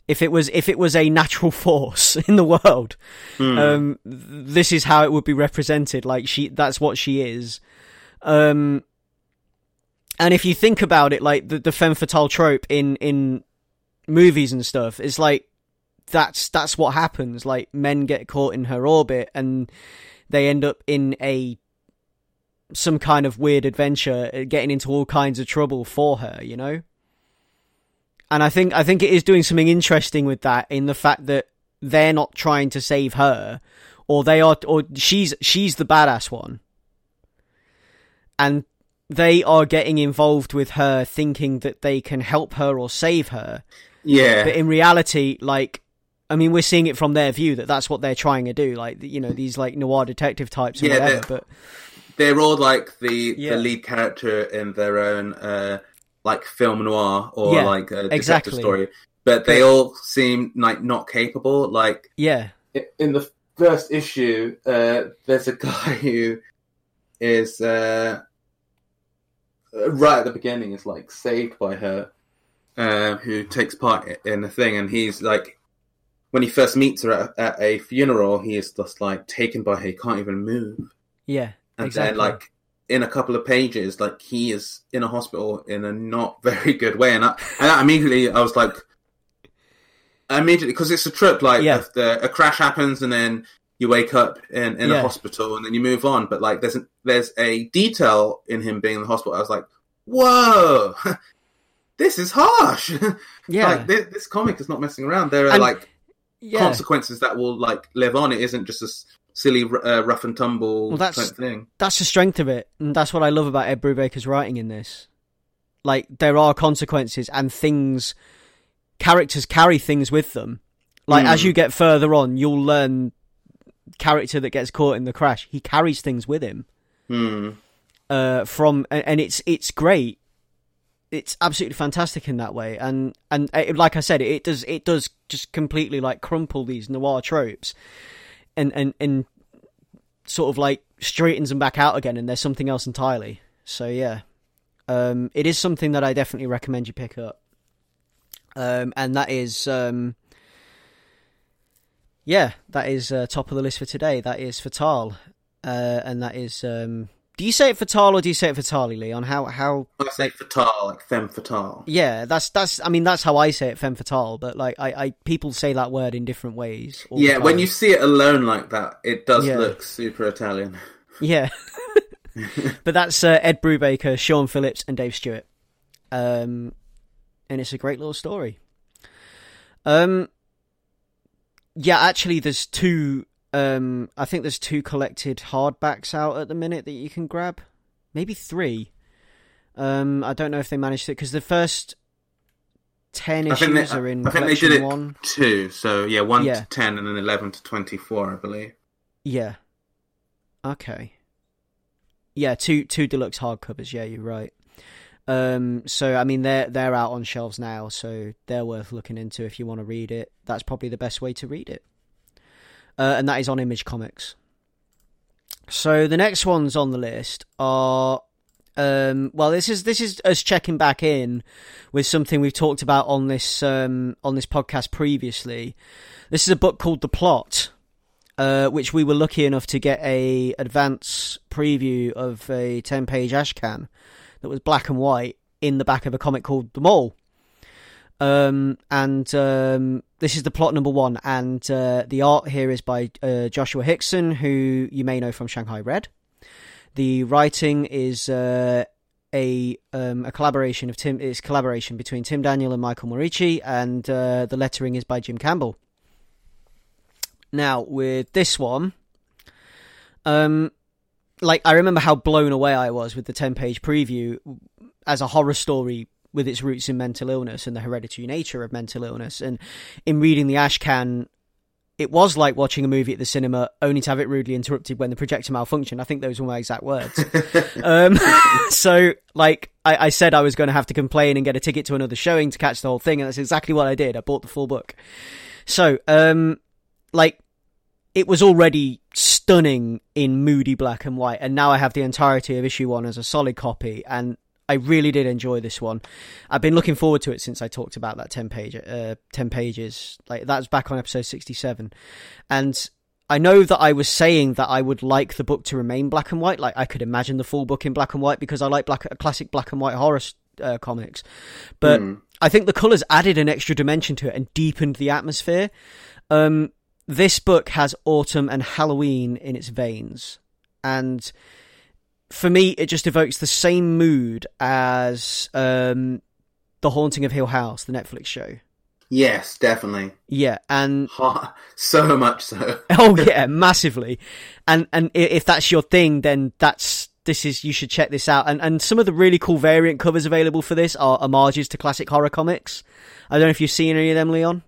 if it was if it was a natural force in the world, Hmm. um, this is how it would be represented. Like she, that's what she is. Um, and if you think about it, like the the femme fatale trope in in movies and stuff, it's like that's that's what happens. Like men get caught in her orbit and they end up in a some kind of weird adventure, uh, getting into all kinds of trouble for her, you know. And I think I think it is doing something interesting with that in the fact that they're not trying to save her, or they are, or she's she's the badass one, and they are getting involved with her, thinking that they can help her or save her. yeah. But in reality, like, I mean, we're seeing it from their view that that's what they're trying to do. Like, you know, these like noir detective types or Yeah, whatever. But they're all like the Yeah. the lead character in their own uh like film noir or Yeah, like a detective exactly. story but they all seem like not capable like yeah, in the first issue, uh, there's a guy who is uh, right at the beginning is like saved by her, uh, who takes part in the thing, and he's like, when he first meets her at, at a funeral, he is just like taken by her, he can't even move, Yeah. And exactly. then like in a couple of pages, like he is in a hospital in a not very good way, and I, and I immediately I was like, immediately because it's a trip, like Yeah. if the, a crash happens and then you wake up in, in Yeah. a hospital and then you move on, but like there's a, there's a detail in him being in the hospital. I was like, whoa, this is harsh. yeah. like this, this comic is not messing around. There are And- like yeah. consequences that will like live on. It isn't just a silly uh, rough and tumble Well, that's- type thing. that's the strength of it, and that's what I love about Ed Brubaker's writing in this. Like there are consequences and things, characters carry things with them. Like as Mm. you get further on, you'll learn character that gets caught in the crash. He carries things with him. Hmm. Uh, from and it's it's great. It's absolutely fantastic in that way, and and uh, like I said, it does it does just completely like crumple these noir tropes, and and and sort of like straightens them back out again, and there's something else entirely. So yeah, um, it is something that I definitely recommend you pick up. Um, and that is, um, yeah, that is uh, top of the list for today. That is Fatal, uh, and that is. Um, do you say it Fatal or do you say it Fatali, Leon? How how? I say it fatale, like femme fatale. Yeah, that's that's. I mean, that's how I say it, femme fatale. But like, I, I people say that word in different ways. Yeah, when you see it alone like that, it does Yeah. look super Italian. Yeah. but that's uh, Ed Brubaker, Sean Phillips, and Dave Stewart. Um, and it's a great little story. Um, yeah, actually, there's two. Um, I think there's two collected hardbacks out at the minute that you can grab, maybe three. Um, I don't know if they managed it because the first ten I think they, issues are in I think they did it one. two, so yeah, one Yeah. to ten and then eleven to twenty-four, I believe. Yeah. Okay. Yeah, two two deluxe hardcovers. Yeah, you're right. Um, so I mean, they're they're out on shelves now, so they're worth looking into if you want to read it. That's probably the best way to read it. Uh, and that is on Image Comics. So the next ones on the list are, um, well, this is this is us checking back in with something we've talked about on this um, on this podcast previously. This is a book called The Plot uh, which we were lucky enough to get a advance preview of a 10 page ashcan that was black and white in the back of a comic called The Mole. Um, and um, this is the plot number one, and uh, the art here is by uh, Joshua Hixson, who you may know from Shanghai Red. The writing is uh, a um, a collaboration of Tim. It's collaboration between Tim Daniel and Michael Moreci, and uh, the lettering is by Jim Campbell. Now with this one, um, like I remember how blown away I was with the ten page preview as a horror story with its roots in mental illness and the hereditary nature of mental illness, and in reading the Ashcan. It was like watching a movie at the cinema, only to have it rudely interrupted when the projector malfunctioned. I think those were my exact words. um, so, like, I, I said I was going to have to complain and get a ticket to another showing to catch the whole thing, and that's exactly what I did. I bought the full book. So, um, like, it was already stunning in moody black and white, and now I have the entirety of issue one as a solid copy, and I really did enjoy this one. I've been looking forward to it since I talked about that ten page, uh, ten pages. Like that's back on episode sixty-seven, and I know that I was saying that I would like the book to remain black and white. Like I could imagine the full book in black and white because I like black, classic black and white horror uh, comics, but. Hmm. I think the colours added an extra dimension to it and deepened the atmosphere. Um, this book has autumn and Halloween in its veins, and for me, it just evokes the same mood as um, the Haunting of Hill House, the Netflix show. Yes, definitely. Yeah, and So much so. oh yeah, massively. And and if that's your thing, then that's this is you should check this out. And and some of the really cool variant covers available for this are homages to classic horror comics. I don't know if you've seen any of them, Leon.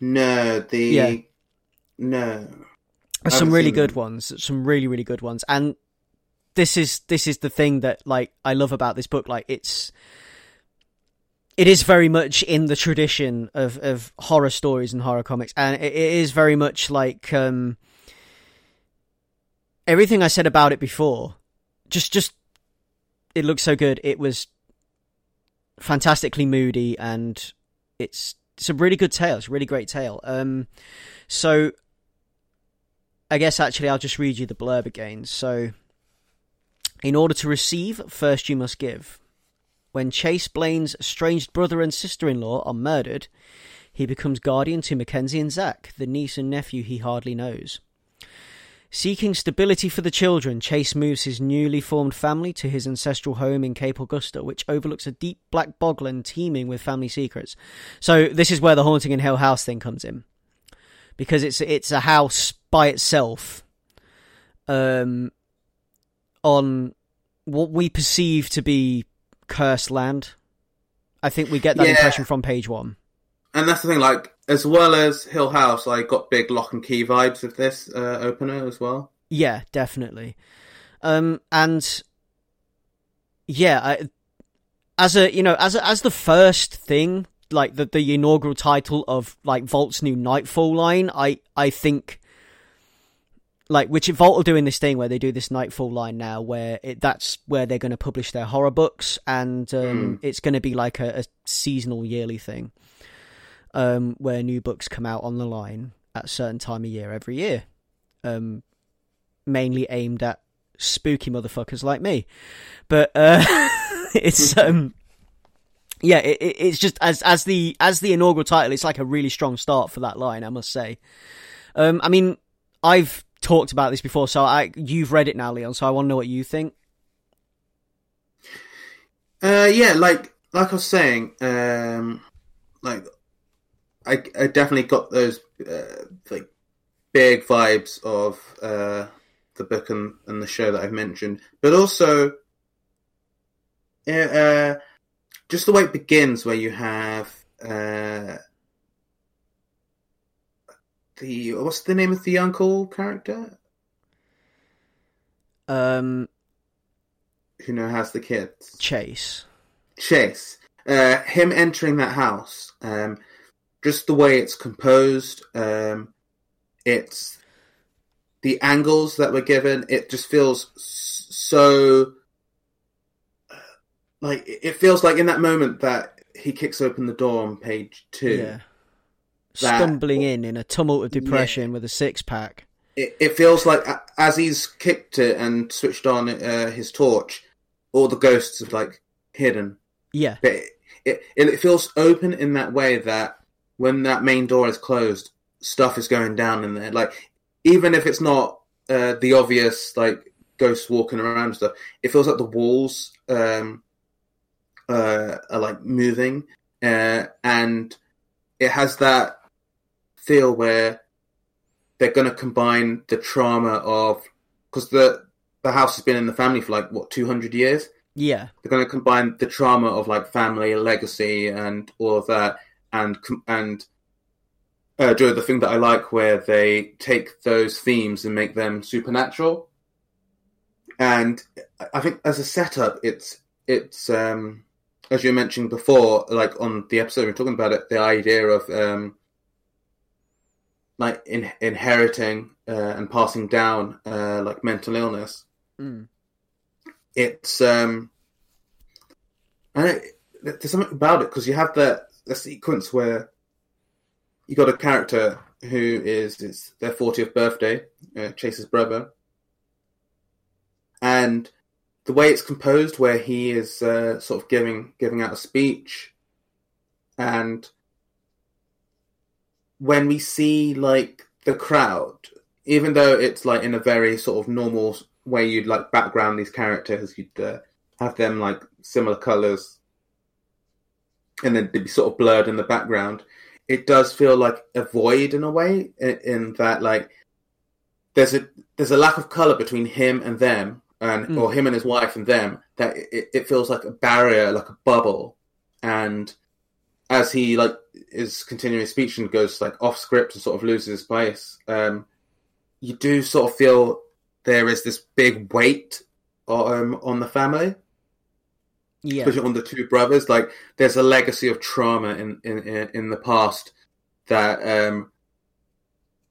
No, the Yeah. no. Some really good them. ones some really really good ones and this is this is the thing that like i love about this book like it's it is very much in the tradition of of horror stories and horror comics and it, is very much like um everything I said about it before, just just it looks so good. It was fantastically moody, and it's it's a really good tale. It's a really great tale. Um, so I guess actually I'll just read you the blurb again. So, in order to receive, first you must give. When Chase Blaine's estranged brother and sister in law are murdered, he becomes guardian to Mackenzie and Zach, the niece and nephew he hardly knows. Seeking stability for the children, Chase moves his newly formed family to his ancestral home in Cape Augusta, which overlooks a deep black bogland teeming with family secrets. So this is where the haunting in Hill House thing comes in, because it's it's a house by itself, um, on what we perceive to be cursed land. I think we get that Yeah. impression from page one. And that's the thing, like, as well as Hill House, I got big Locke and Key vibes with this uh, opener as well. Yeah, definitely. Um, and yeah, I, as a you know, as a, as the first thing, like the the inaugural title of like Vault's new Nightfall line, I I think. Like which Vault are doing this thing where they do this Nightfall line now, where it, that's where they're going to publish their horror books, and um, it's going to be like a, a seasonal, yearly thing, um, where new books come out on the line at a certain time of year every year. Um, mainly aimed at spooky motherfuckers like me. But uh, it's um, yeah, it- it's just as as the as the inaugural title, it's like a really strong start for that line, I must say. Um, I mean, I've talked about this before, so I you've read it now, Leon. So I want to know what you think. Uh, yeah, like like I was saying, um, like I, I definitely got those uh, like big vibes of uh, the book and, and the show that I've mentioned, but also uh, uh, just the way it begins, where you have uh, the what's the name of the uncle character Um, who now has the kids. Chase. Chase, uh, him entering that house, um, just the way it's composed, um, it's the angles that were given. It just feels so like it feels like in that moment that he kicks open the door on page two. Yeah. Stumbling in in a tumult of depression with a six pack. It, it feels like as he's kicked it and switched on uh, his torch, all the ghosts have like hidden. Yeah, but it, it it feels open in that way that when that main door is closed, stuff is going down in there. Like even if it's not uh, the obvious like ghosts walking around stuff, it feels like the walls um, uh, are like moving, uh, and it has that feel where they're going to combine the trauma of because the the house has been in the family for like what two hundred years? Yeah, they're going to combine the trauma of like family legacy and all of that and and uh, do the thing that I like where they take those themes and make them supernatural. And I- I think as a setup it's it's um as you mentioned before like on the episode we are talking about it the idea of um like in, inheriting uh, and passing down uh, like mental illness mm. it's um and it, there's something about it because you have that the sequence where you got a character who is it's their 40th birthday uh, chase's brother and the way it's composed where he is uh, sort of giving giving out a speech and when we see like the crowd even though it's like in a very sort of normal way you'd like background these characters you'd uh, have them like similar colors and then they'd be sort of blurred in the background it does feel like a void in a way in, in that like there's a there's a lack of color between him and them and Mm. or him and his wife and them that it, it feels like a barrier like a bubble and as he like is continuing his speech and goes like off script and sort of loses his place um you do sort of feel there is this big weight um, on the family. Yeah, especially on the two brothers. Like there's a legacy of trauma in in in, the past that um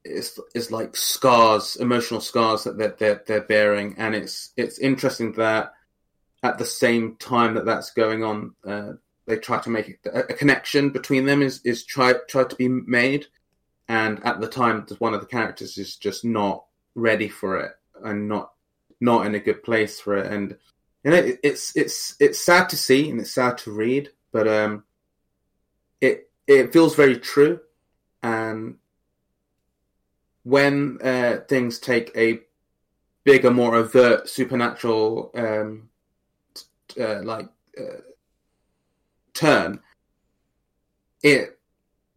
is is like scars, emotional scars that they're, they're they're bearing, and it's it's interesting that at the same time that that's going on, uh, they try to make a, a connection between them is is try try to be made, and at the time, one of the characters is just not ready for it and not not in a good place for it, and you know it, it's it's it's sad to see and it's sad to read, but um, it it feels very true, and when uh, things take a bigger, more overt supernatural um, uh, like uh, turn, it,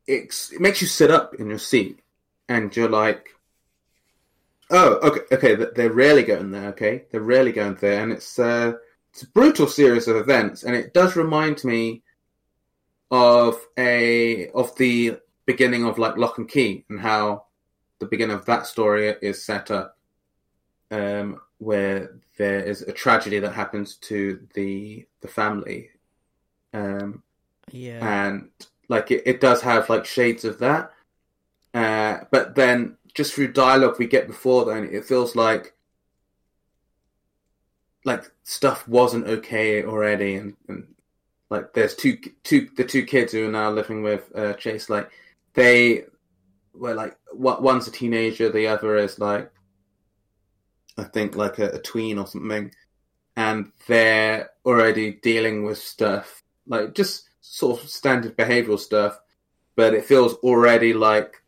it it makes you sit up in your seat, and you're like, oh, okay, okay, they're rarely going there. Okay, they're rarely going there, and it's uh, it's a brutal series of events, and it does remind me of a of the beginning of like Locke and Key and how the beginning of that story is set up um, where there is a tragedy that happens to the the family um, yeah. and like it, it does have like shades of that. Uh, but then just through dialogue we get before then it feels like like stuff wasn't okay already and, and like there's two two the two kids who are now living with uh, chase like they were like one's a teenager the other is like I think like a, a tween or something, and they're already dealing with stuff like just sort of standard behavioral stuff, but it feels already like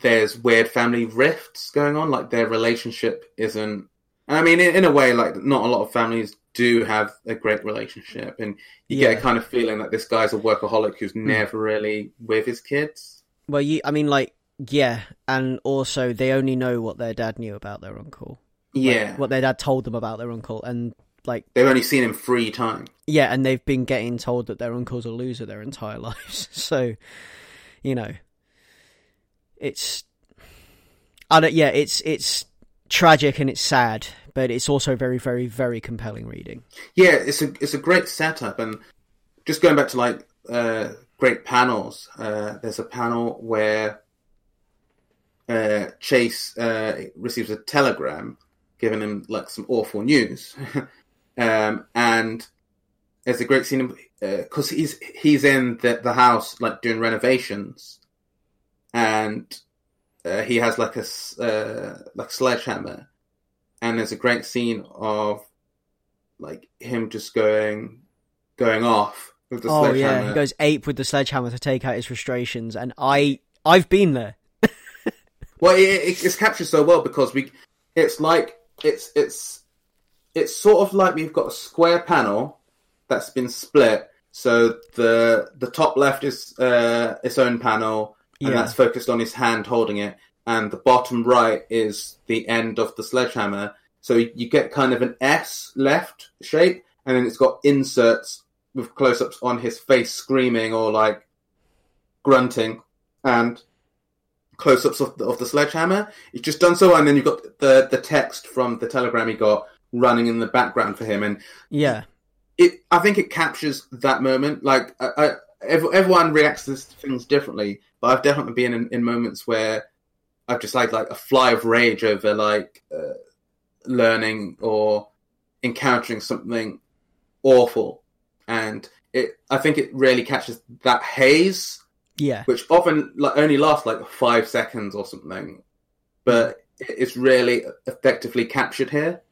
there's weird family rifts going on. Like their relationship isn't. I mean, in, in a way, like not a lot of families do have a great relationship, and you yeah. get a kind of feeling that this guy's a workaholic who's mm. never really with his kids. Well, you, I mean, like yeah, and also they only know what their dad knew about their uncle. Yeah, like, what their dad told them about their uncle, and like they've only seen him three times. Yeah, and they've been getting told that their uncle's a loser their entire lives. so, you know, it's, I don't. Yeah, it's it's tragic and it's sad, but it's also very, very, very compelling reading. Yeah, it's a it's a great setup, and just going back to like uh, great panels. Uh, there's a panel where uh, Chase uh, receives a telegram giving him like some awful news, um, and there's a great scene because uh, he's he's in the, the house like doing renovations, and uh, he has like a uh, like sledgehammer, and there's a great scene of like him just going going off with the oh, sledgehammer. yeah, he goes ape with the sledgehammer to take out his frustrations, and I I've been there. Well, it, it, it's captured so well because we, it's like it's it's it's sort of like we've got a square panel that's been split. So the the top left is uh, its own panel, and yeah. that's focused on his hand holding it, and the bottom right is the end of the sledgehammer. So you get kind of an S left shape, and then it's got inserts with close-ups on his face screaming or like grunting, and close-ups of the, of the sledgehammer. He's just done so, and then you've got the the text from the telegram he got running in the background for him, and yeah, it. I think it captures that moment. Like I, I, everyone reacts to things differently, but I've definitely been in, in moments where I've just like like a fly of rage over like uh, learning or encountering something awful, and it. I think it really catches that haze yeah. Which often like only lasts like five seconds or something, but it's really effectively captured here.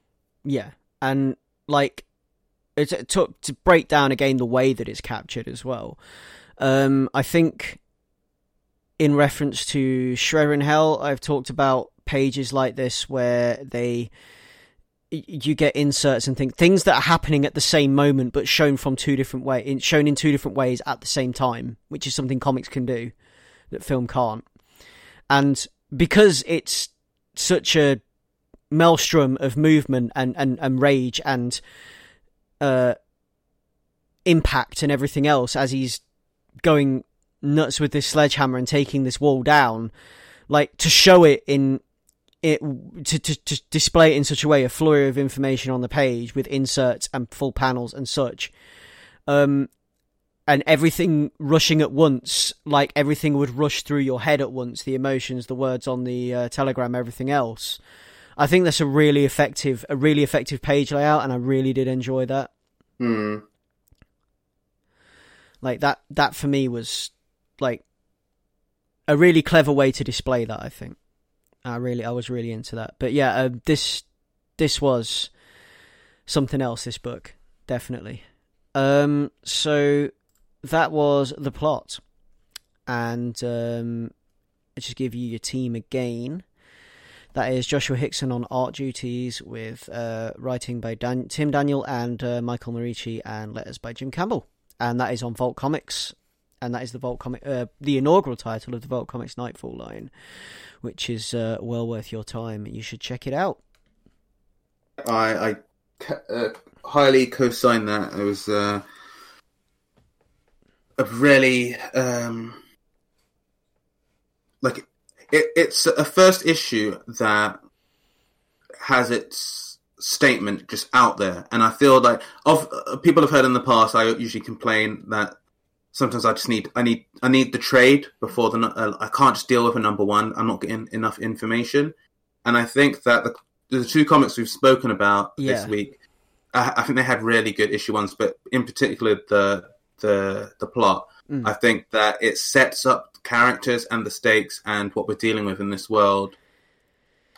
Yeah, and like it's to to break down again the way that it's captured as well. Um, I think in reference to Shredder in Hell, I've talked about pages like this where they you get inserts and things things that are happening at the same moment but shown from two different ways shown in two different ways at the same time which is something comics can do that film can't and because it's such a maelstrom of movement and and, and rage and uh impact and everything else as he's going nuts with this sledgehammer and taking this wall down like to show it in it to, to, to display it in such a way, a flurry of information on the page with inserts and full panels and such. Um, and everything rushing at once, like everything would rush through your head at once, the emotions, the words on the uh, telegram, everything else. I think that's a really effective, a really effective page layout, and I really did enjoy that. Hmm. Like that, that for me was like a really clever way to display that. I think I really, I was really into that. But yeah, uh, this this was something else. This book, definitely. Um, so that was the plot, and um, let's just give you your team again. That is Joshua Hixson on art duties with uh, writing by Dan- Tim Daniel and uh, Michael Moreci and letters by Jim Campbell. And that is on Vault Comics. And that is the Vault Comic, uh, the inaugural title of the Vault Comics Nightfall line, which is uh, well worth your time. You should check it out. I, I uh, highly co-sign that. It was uh, a really um, like it, it's a first issue that has its statement just out there, and I feel like of uh, people have heard in the past. I usually complain that sometimes I just need I need I need the trade before the uh, I can't just deal with a number one. I'm not getting enough information, and I think that the the two comics we've spoken about Yeah. this week, I, I think they had really good issue ones, but in particular the the the plot. Mm. I think that it sets up characters and the stakes and what we're dealing with in this world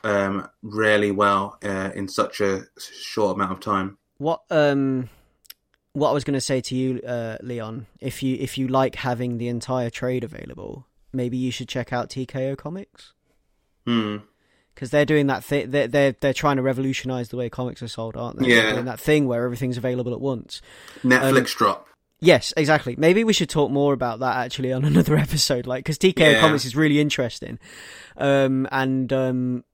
um, really well uh, in such a short amount of time. What um what I was going to say to you, uh, Leon, if you if you like having the entire trade available, maybe you should check out TKO Comics Hmm. because they're doing that thing. They're, they're they're trying to revolutionize the way comics are sold, aren't they? Yeah. They're doing that thing where everything's available at once. Netflix drop. Yes, exactly. Maybe we should talk more about that actually on another episode, like because TKO Yeah. Comics is really interesting, um, and um,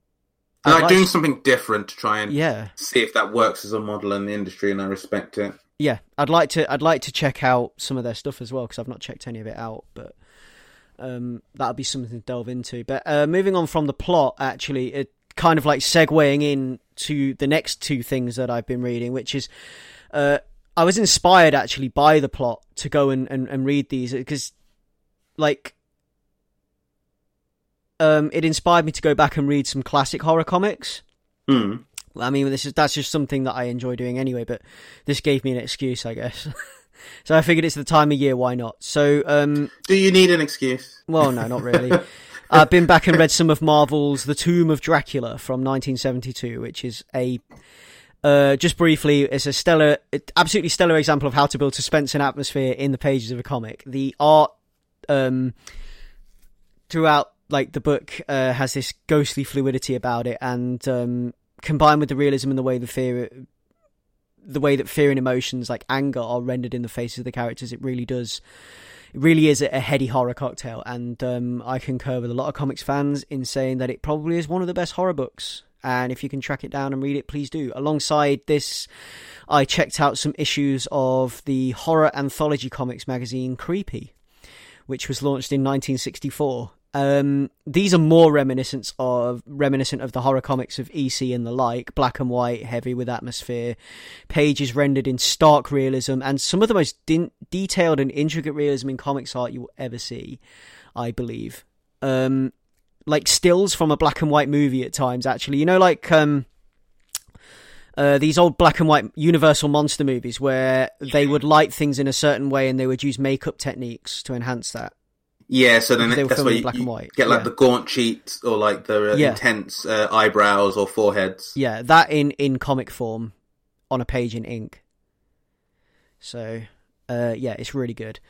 I like like doing something different to try and yeah, see if that works as a model in the industry, and I respect it. yeah. I'd like to I'd like to check out some of their stuff as well because I've not checked any of it out, but um, that'll be something to delve into. But uh, moving on from the plot, actually, it kind of like segueing in to the next two things that I've been reading, which is uh, I was inspired actually by the plot to go and, and, and read these because like um, it inspired me to go back and read some classic horror comics. Hmm. I mean, this is that's just something that I enjoy doing anyway. But this gave me an excuse, I guess. so I figured it's the time of year. Why not? So, um, Do you need an excuse? well, no, not really. I've been back and read some of Marvel's The Tomb of Dracula from 1972, which is a uh, just briefly, it's a stellar, absolutely stellar example of how to build suspense and atmosphere in the pages of a comic. The art um, throughout, like the book, uh, has this ghostly fluidity about it, and um, combined with the realism and the way the fear, the way that fear and emotions like anger are rendered in the faces of the characters, it really does. It really is a heady horror cocktail, and um, I concur with a lot of comics fans in saying that it probably is one of the best horror books. And if you can track it down and read it, please do. Alongside this, I checked out some issues of the horror anthology comics magazine Creepy, which was launched in 1964. Um, these are more reminiscent of reminiscent of the horror comics of EC and the like, black and white, heavy with atmosphere, pages rendered in stark realism, and some of the most detailed and intricate realism in comics art you will ever see. I believe, um, like stills from a black and white movie at times. Actually, you know, like um, uh, these old black and white Universal monster movies where they would light things in a certain way and they would use makeup techniques to enhance that. Yeah, so then they were that's where you, black and white, get like yeah. the gaunt cheeks or like the uh, Yeah. intense uh, eyebrows or foreheads. Yeah, that in in comic form on a page in ink. So, uh, yeah, it's really good.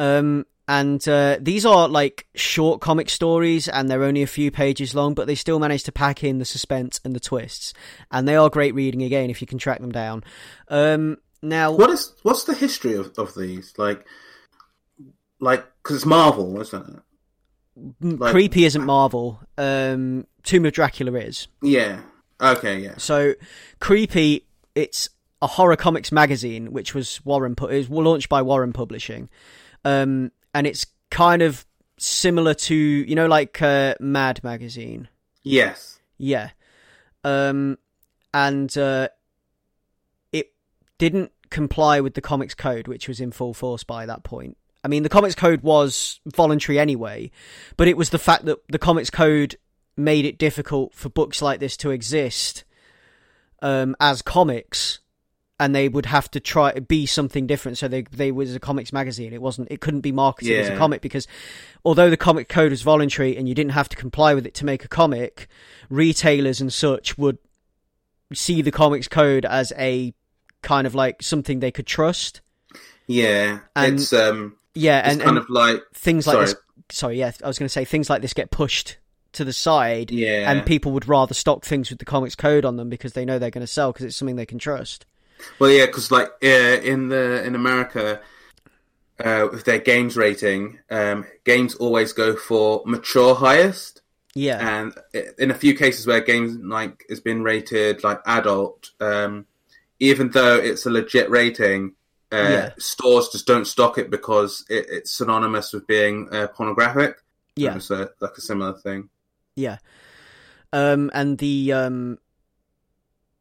Um, and uh, these are like short comic stories, and they're only a few pages long, but they still manage to pack in the suspense and the twists, and they are great reading again if you can track them down. Um, now, What is what's the history of, of these? Like, like because it's Marvel, isn't it? like- creepy isn't Marvel. Um, Tomb of Dracula is. Yeah. Okay. Yeah. So, Creepy, it's a horror comics magazine, which was Warren put. Was launched by Warren Publishing, um, and it's kind of similar to you know like uh, Mad magazine. Yes. Yeah, um, and uh, it didn't comply with the comics code, which was in full force by that point. I mean, the comics code was voluntary anyway, but it was the fact that the comics code made it difficult for books like this to exist um, as comics, and they would have to try to be something different. So they they was a comics magazine. It wasn't. It couldn't be marketed as a comic because although the comic code was voluntary and you didn't have to comply with it to make a comic, retailers and such would see the comics code as a kind of like something they could trust. Yeah, And- it's um, Yeah, it's and, kind and of like things like sorry. this. Sorry, yeah, I was going to say things like this get pushed to the side, yeah, and people would rather stock things with the comics code on them because they know they're going to sell because it's something they can trust. Well, yeah, because like uh, in the in America, uh, with their games rating, um, games always go for mature highest, Yeah, and in a few cases where games like has been rated like adult, um, even though it's a legit rating, uh, Yeah. stores just don't stock it because it, it's synonymous with being uh, pornographic. yeah. so like a similar thing. Yeah. Um, and the um,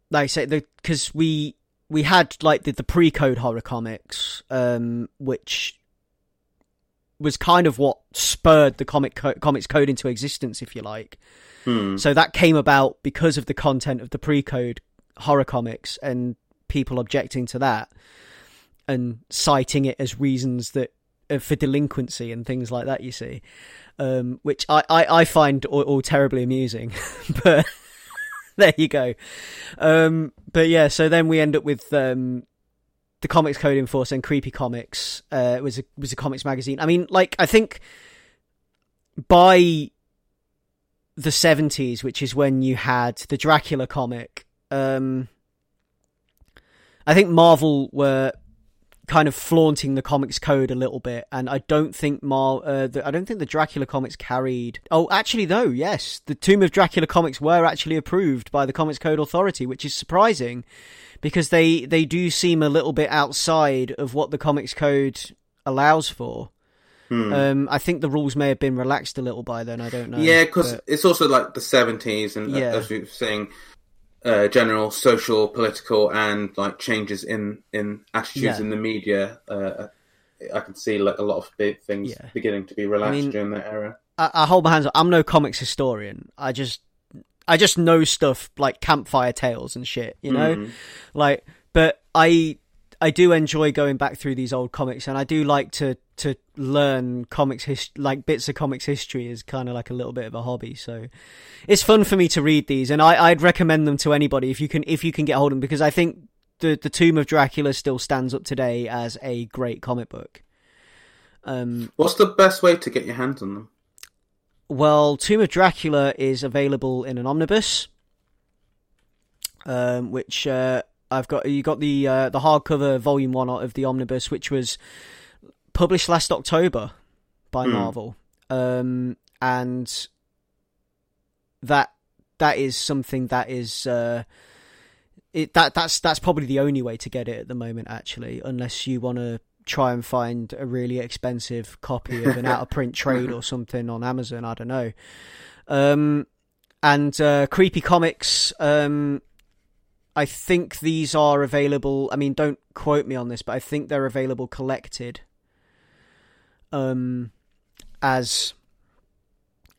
like I say, the because we we had like the, the pre-code horror comics, um, which was kind of what spurred the comic co- comics code into existence, if you like. Hmm. So that came about because of the content of the pre-code horror comics and people objecting to that and citing it as reasons that uh, for delinquency and things like that. You see, um, which I, I, I find all, all terribly amusing, but there you go. Um, but yeah, so then we end up with um, the Comics Code Enforcer and Creepy Comics. Uh, was a was a comics magazine. I mean, like I think by the seventies, which is when you had the Dracula comic. Um, I think Marvel were kind of flaunting the comics code a little bit, and I don't think Mar, uh, the, I don't think the Dracula comics carried. Oh, actually, though, yes, the Tomb of Dracula comics were actually approved by the Comics Code Authority, which is surprising because they they do seem a little bit outside of what the comics code allows for. Hmm. Um, I think the rules may have been relaxed a little by then. I don't know. Yeah, because but- it's also like the seventies, and uh, Yeah. as were saying, uh, general social, political, and like changes in in attitudes Yeah. in the media. Uh, I can see like a lot of big things Yeah. beginning to be relaxed mean- during that era. I, I hold my hands up. I'm no comics historian. I just I just know stuff like campfire tales and shit, you know? Mm. Like but I I do enjoy going back through these old comics and I do like to to learn comics his like bits of comics history is kind of like a little bit of a hobby. So it's fun for me to read these and I I'd recommend them to anybody if you can if you can get hold of them because I think the the Tomb of Dracula still stands up today as a great comic book. Um What's the best way to get your hands on them? Well, Tomb of Dracula is available in an omnibus, um, which uh, I've got. You got the uh, the hardcover volume one of the omnibus, which was published last October by Hmm. Marvel, um, and that that is something that is. Uh, it, that that's that's probably the only way to get it at the moment, actually, unless you want to try and find a really expensive copy of an out of print trade or something on Amazon. I don't know. Um, and uh, creepy comics. Um, I think these are available. I mean, don't quote me on this, but I think they're available collected. Um, as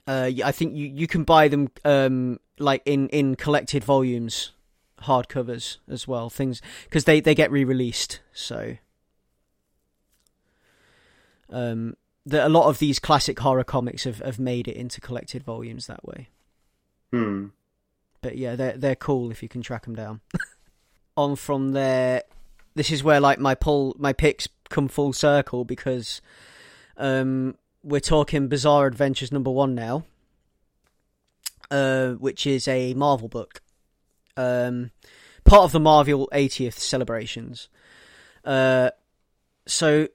uh, I think you you can buy them um like in in collected volumes, hardcovers as well. Things because they they get re released. So um, the, a lot of these classic horror comics have, have made it into collected volumes that way. Hmm. But yeah, they're they're cool if you can track them down. On from there, this is where like my pull my picks come full circle because um, we're talking Bizarre Adventures number one now, uh, which is a Marvel book, um, part of the Marvel 80th celebrations. Uh, so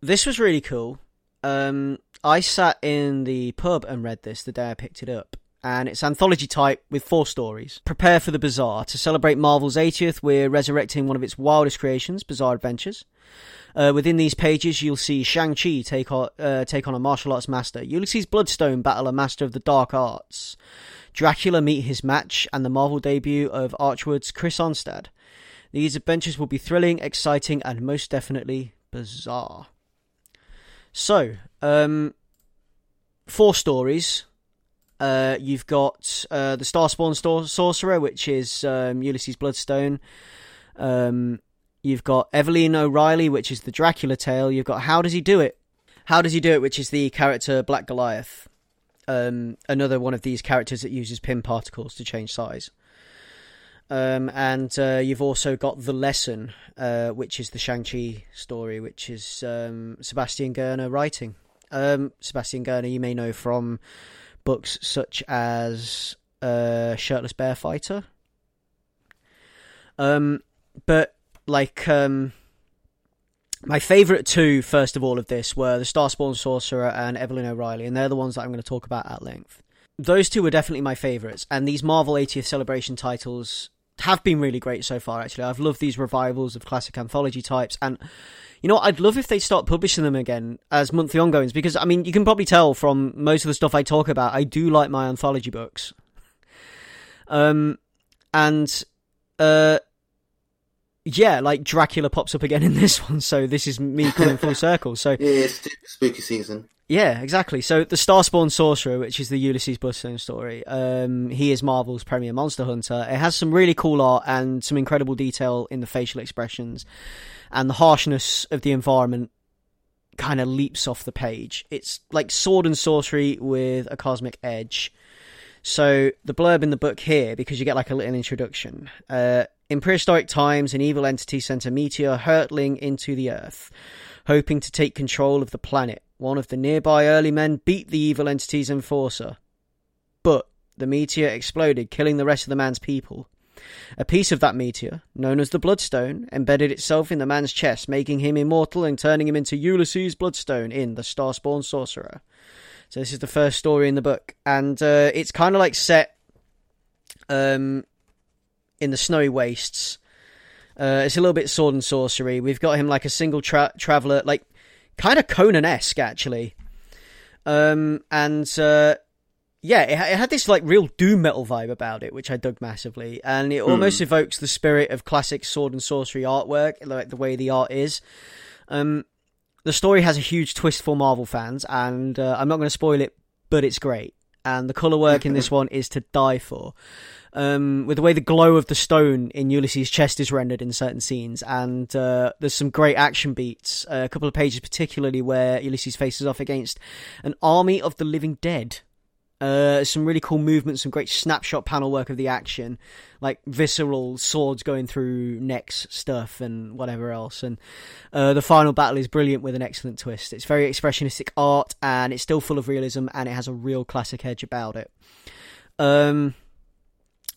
this was really cool. Um, I sat in the pub and read this the day I picked it up. And it's anthology type with four stories. Prepare for the bizarre. To celebrate Marvel's 80th, we're resurrecting one of its wildest creations, Bizarre Adventures. Uh, within these pages, you'll see Shang-Chi take on, uh, take on a martial arts master, Ulysses Bloodstone battle a master of the dark arts, Dracula meet his match, and the Marvel debut of Achewood's Chris Onstad. These adventures will be thrilling, exciting, and most definitely bizarre. So, um, four stories. Uh, you've got uh, the Starspawn Stor- Sorcerer, which is um, Ulysses Bloodstone. Um, you've got Evelyn O'Reilly, which is the Dracula tale. You've got How Does He Do It? How Does He Do It, which is the character Black Goliath. Um, another one of these characters that uses Pym particles to change size. Um, and uh, you've also got The Lesson, uh, which is the Shang-Chi story, which is um, Sebastian Girner writing. Um, Sebastian Girner, you may know from books such as uh, Shirtless Bear Fighter. Um, but like um, my favourite two, first of all, of this were the Starspawn Sorcerer and Evelyn O'Reilly, and they're the ones that I'm going to talk about at length. Those two were definitely my favourites, and these Marvel 80th Celebration titles have been really great so far. Actually, I've loved these revivals of classic anthology types, and you know, I'd love if they start publishing them again as monthly ongoings because I mean, you can probably tell from most of the stuff I talk about, I do like my anthology books. Um, and uh, yeah, like Dracula pops up again in this one, so this is me coming full circle. So yeah, it's spooky season. Yeah, exactly. So the Starspawn Sorcerer, which is the Ulysses Bloodstone story, um, he is Marvel's premier monster hunter. It has some really cool art and some incredible detail in the facial expressions, and the harshness of the environment kind of leaps off the page. It's like sword and sorcery with a cosmic edge. So the blurb in the book here, because you get like a little introduction. Uh, in prehistoric times, an evil entity sent a meteor hurtling into the earth, hoping to take control of the planet. One of the nearby early men beat the evil entity's enforcer. But the meteor exploded, killing the rest of the man's people. A piece of that meteor, known as the Bloodstone, embedded itself in the man's chest, making him immortal and turning him into Ulysses Bloodstone in The Starspawn Sorcerer. So this is the first story in the book, and uh, it's kind of like set um, in the snowy wastes. Uh, it's a little bit sword and sorcery. We've got him like a single tra- traveler, like kind of Conan esque actually. Um, and uh, yeah, it, it, had this like real doom metal vibe about it, which I dug massively, and it almost Hmm. evokes the spirit of classic sword and sorcery artwork, like the way the art is. Um, the story has a huge twist for Marvel fans, and uh, I'm not going to spoil it, but it's great. And the color work in this one is to die for. Um, with the way the glow of the stone in Ulysses' chest is rendered in certain scenes, and uh, there's some great action beats. Uh, a couple of pages, particularly where Ulysses faces off against an army of the living dead. Uh, some really cool movements, some great snapshot panel work of the action, like visceral swords going through necks, stuff, and whatever else. And uh, the final battle is brilliant with an excellent twist. It's very expressionistic art, and it's still full of realism, and it has a real classic edge about it. Um,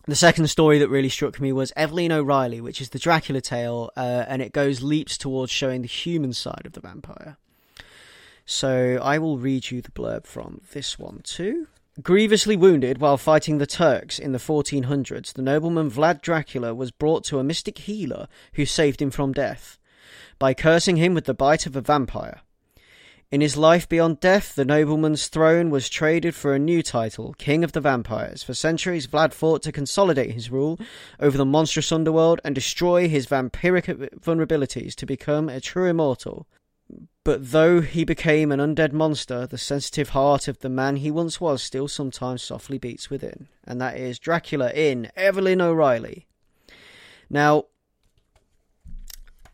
the second story that really struck me was Evelyn O'Reilly, which is the Dracula tale, uh, and it goes leaps towards showing the human side of the vampire. So I will read you the blurb from this one too. Grievously wounded while fighting the Turks in the 1400s, the nobleman Vlad Dracula was brought to a mystic healer who saved him from death by cursing him with the bite of a vampire. In his life beyond death, the nobleman's throne was traded for a new title, King of the Vampires. For centuries, Vlad fought to consolidate his rule over the monstrous underworld and destroy his vampiric vulnerabilities to become a true immortal. But though he became an undead monster, the sensitive heart of the man he once was still sometimes softly beats within. And that is Dracula in Evelyn O'Reilly. Now,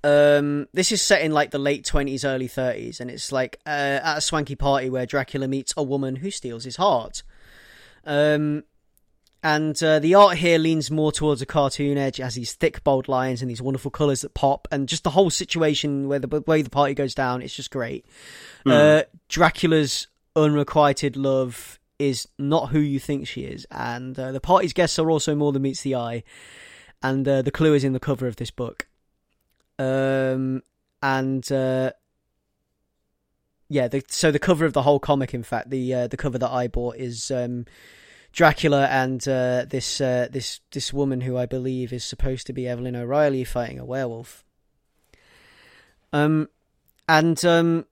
um, this is set in like the late 20s, early 30s, and it's like uh, at a swanky party where Dracula meets a woman who steals his heart. Um, and uh, the art here leans more towards a cartoon edge, has these thick, bold lines and these wonderful colours that pop, and just the whole situation where the way the party goes down, it's just great. Uh, Dracula's unrequited love is not who you think she is, and uh, the party's guests are also more than meets the eye, and uh, the clue is in the cover of this book. Um, and uh, yeah, the, so the cover of the whole comic, in fact, the uh, the cover that I bought is um, Dracula and uh, this uh, this this woman who I believe is supposed to be Evelyn O'Reilly fighting a werewolf. Um, and um,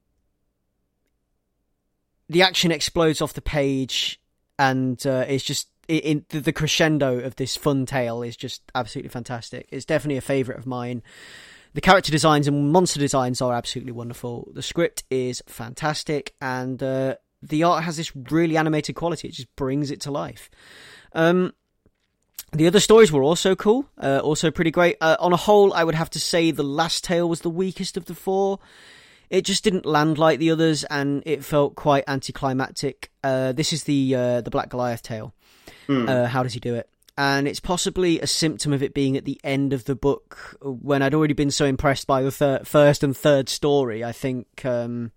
the action explodes off the page, and uh, it's just in, in the crescendo of this fun tale is just absolutely fantastic. It's definitely a favorite of mine. The character designs and monster designs are absolutely wonderful. The script is fantastic, and uh, the art has this really animated quality. It just brings it to life. Um, the other stories were also cool, uh, also pretty great. Uh, on a whole, I would have to say the last tale was the weakest of the four. It just didn't land like the others, and it felt quite anticlimactic. Uh, this is the uh, the Black Goliath tale. Mm. how does he do it? And it's possibly a symptom of it being at the end of the book when I'd already been so impressed by the thir- first and third story. I think um,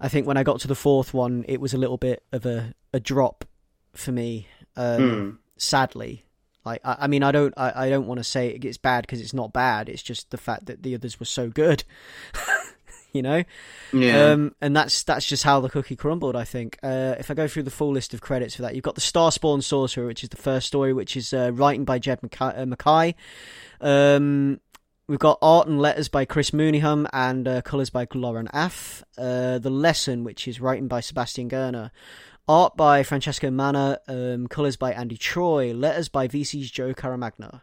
I think when I got to the fourth one, it was a little bit of a, a drop for me. Um, Mm. Sadly, like I, I mean, I don't I, I don't want to say it gets bad because it's not bad. It's just the fact that the others were so good. you know, Yeah. um, and that's that's just how the cookie crumbled. I think. Uh, if I go through the full list of credits for that, you've got the Starspawn Sorcerer, which is the first story, which is uh, writing by Jed MacKay. Uh, MacKay. Um, we've got art and letters by Chris Mooneyham and uh, colours by Lauren Affe. Uh, the Lesson, which is writing by Sebastian Girner. Art by Francesco Manna, um, colours by Andy Troy, letters by VC's Joe Caramagna.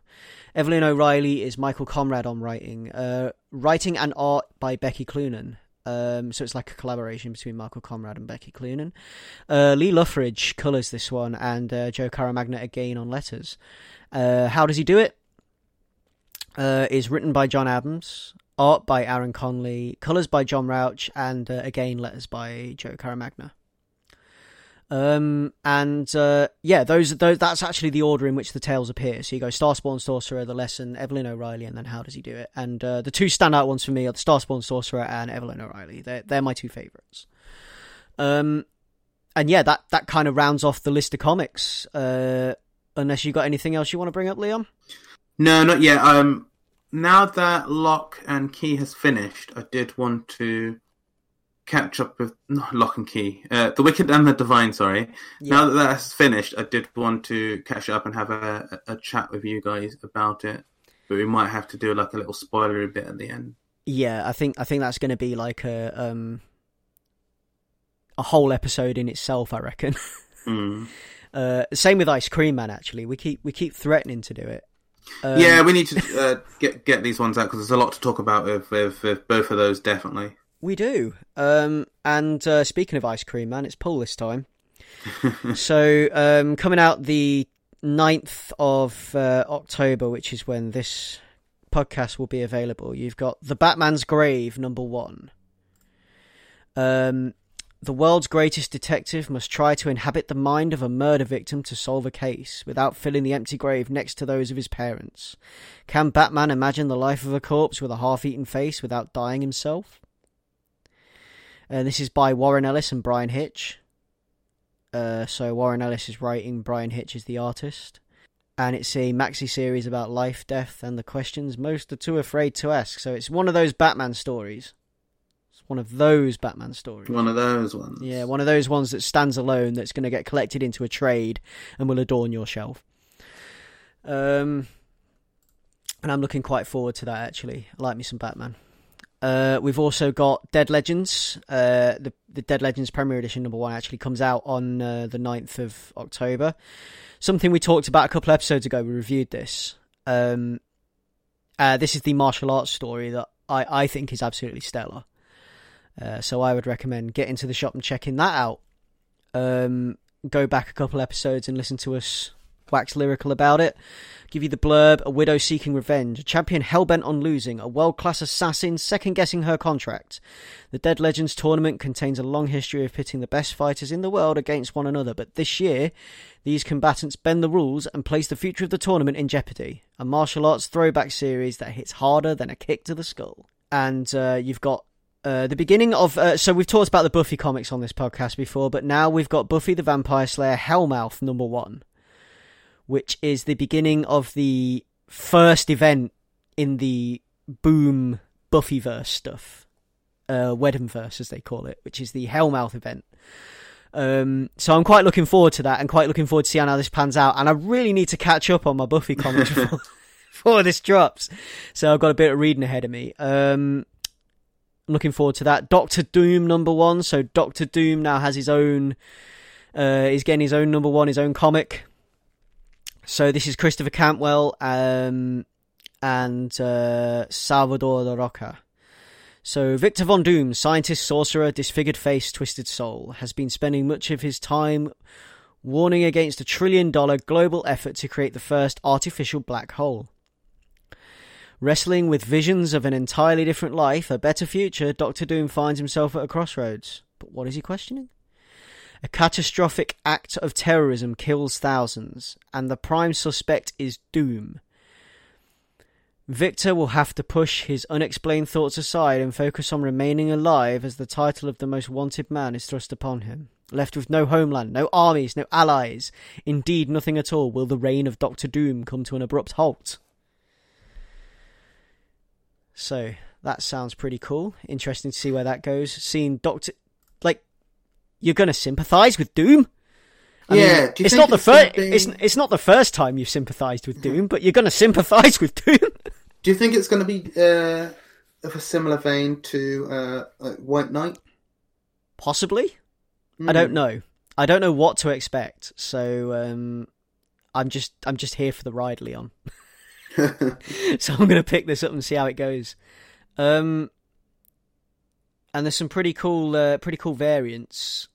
Evelyn O'Reilly is Michael Conrad on writing. Uh, writing and art by Becky Cloonan. Um, so it's like a collaboration between Michael Conrad and Becky Cloonan. Uh, Lee Loughridge colours this one, and uh, Joe Caramagna again on letters. Uh, how does he do it? Uh, is written by John Adams, art by Aaron Conley, colours by John Rauch, and uh, again letters by Joe Caramagna. Um, and uh, yeah, those those that's actually the order in which the tales appear. So you go Starspawn Sorcerer, The Lesson, Evelyn O'Reilly, and then How Does He Do It? And uh, the two standout ones for me are the Starspawn Sorcerer and Evelyn O'Reilly. They're they're my two favorites. Um, and yeah, that that kind of rounds off the list of comics. Uh, unless you got anything else you want to bring up, Leon? No, not yet. Um, now that Locke and Key has finished, I did want to catch up with not Locke and Key, uh, the Wicked and the Divine. Sorry. Now that that's finished, I did want to catch up and have a, a, a chat with you guys about it. But we might have to do like a little spoilery bit at the end. Yeah, I think I think that's going to be like a um a whole episode in itself. I reckon. Mm. Uh, same with Ice Cream Man. Actually, we keep we keep threatening to do it. Um, yeah, we need to uh, get get these ones out because there's a lot to talk about with, with, with both of those. Definitely. we do. Um, and uh, speaking of Ice Cream Man, it's pull this time. so um, coming out the 9th of uh, October, which is when this podcast will be available. You've got The Batman's Grave, number one. Um, the world's greatest detective must try to inhabit the mind of a murder victim to solve a case without filling the empty grave next to those of his parents. Can Batman imagine the life of a corpse with a half eaten face without dying himself? Uh, this is by Warren Ellis and Bryan Hitch. Uh, so Warren Ellis is writing, Bryan Hitch is the artist. And it's a maxi series about life, death, and the questions most are too afraid to ask. So it's one of those Batman stories. One of those Batman stories. One of those ones. Yeah, one of those ones that stands alone that's going to get collected into a trade and will adorn your shelf. Um, and I'm looking quite forward to that actually. I like me some Batman. Uh, we've also got Dead Legends. Uh, the the Dead Legends Premier Edition number one actually comes out on uh, the 9th of October. Something we talked about a couple episodes ago. We reviewed this. Um, uh, this is the martial arts story that I, I think is absolutely stellar. Uh, so I would recommend getting to the shop and checking that out. Um, go back a couple episodes and listen to us wax lyrical about it. Give you the blurb: a widow seeking revenge, a champion hellbent on losing, a world-class assassin second guessing her contract. The Dead Legends tournament contains a long history of pitting the best fighters in the world against one another, but this year, these combatants bend the rules and place the future of the tournament in jeopardy. A martial arts throwback series that hits harder than a kick to the skull. And uh, you've got uh, the beginning of uh, so we've talked about the Buffy comics on this podcast before, but now we've got Buffy the Vampire Slayer Hellmouth number one, which is the beginning of the first event in the Boom Buffyverse stuff, uh, Whedonverse as they call it, which is the Hellmouth event. Um, so I'm quite looking forward to that, and quite looking forward to seeing how this pans out. And I really need to catch up on my Buffy comics before, before this drops. So I've got a bit of reading ahead of me. Um, Looking forward to that. Doctor Doom number one. So Doctor Doom now has his own. Uh, he's getting his own number one, his own comic. So this is Christopher Cantwell um, and uh, Salvador Larroca. So Victor Von Doom, scientist, sorcerer, disfigured face, twisted soul, has been spending much of his time warning against a trillion dollar global effort to create the first artificial black hole. Wrestling with visions of an entirely different life, a better future, Doctor Doom finds himself at a crossroads. But what is he questioning? A catastrophic act of terrorism kills thousands, and the prime suspect is Doom. Victor will have to push his unexplained thoughts aside and focus on remaining alive as the title of the most wanted man is thrust upon him. Left with no homeland, no armies, no allies, indeed nothing at all, will the reign of Doctor Doom come to an abrupt halt. So, that sounds pretty cool. Interesting to see where that goes. Seeing Doctor. Like, you're going to sympathise with Doom? I yeah, mean, it's not the first. Be... It's it's not the first time you've sympathised with Doom, but you're going to sympathise with Doom. Do you think it's going to be uh, of a similar vein to uh, like White Knight? Possibly. Mm. I don't hmm. know. I don't know what to expect. So um, I'm just I'm just here for the ride, Leon. so I'm going to pick this up and see how it goes. Um, and there's some pretty cool, uh, pretty cool variants.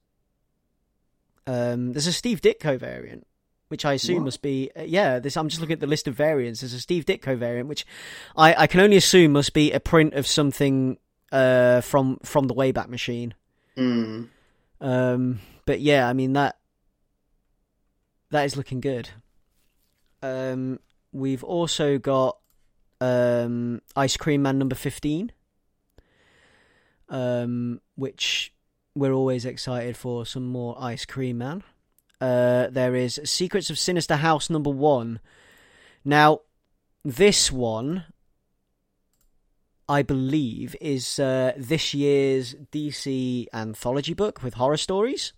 Um, there's a Steve Ditko variant, which I assume what? must be uh, yeah. This I'm just looking at the list of variants. There's a Steve Ditko variant, which I, I can only assume must be a print of something uh, from from the Wayback Machine. Mm. Um, but yeah, I mean that that is looking good. Um, we've also got um, Ice Cream Man number fifteen, um, which we're always excited for some more Ice Cream Man. Uh, there is Secrets of Sinister House number one. Now, this one, I believe, is uh, this year's DC anthology book with horror stories.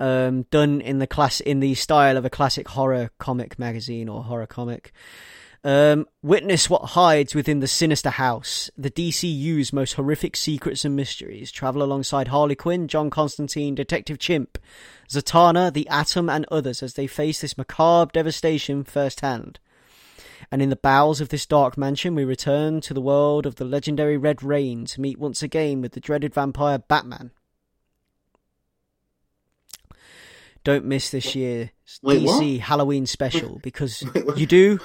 Um, done in the class in the style of a classic horror comic magazine or horror comic. Um, witness what hides within the sinister house. The DCU's most horrific secrets and mysteries. Travel alongside Harley Quinn, John Constantine, Detective Chimp, Zatanna, the Atom, and others as they face this macabre devastation firsthand. And in the bowels of this dark mansion, we return to the world of the legendary Red Rain to meet once again with the dreaded vampire Batman. Don't miss this year's Wait, DC what? Halloween special because Wait, you do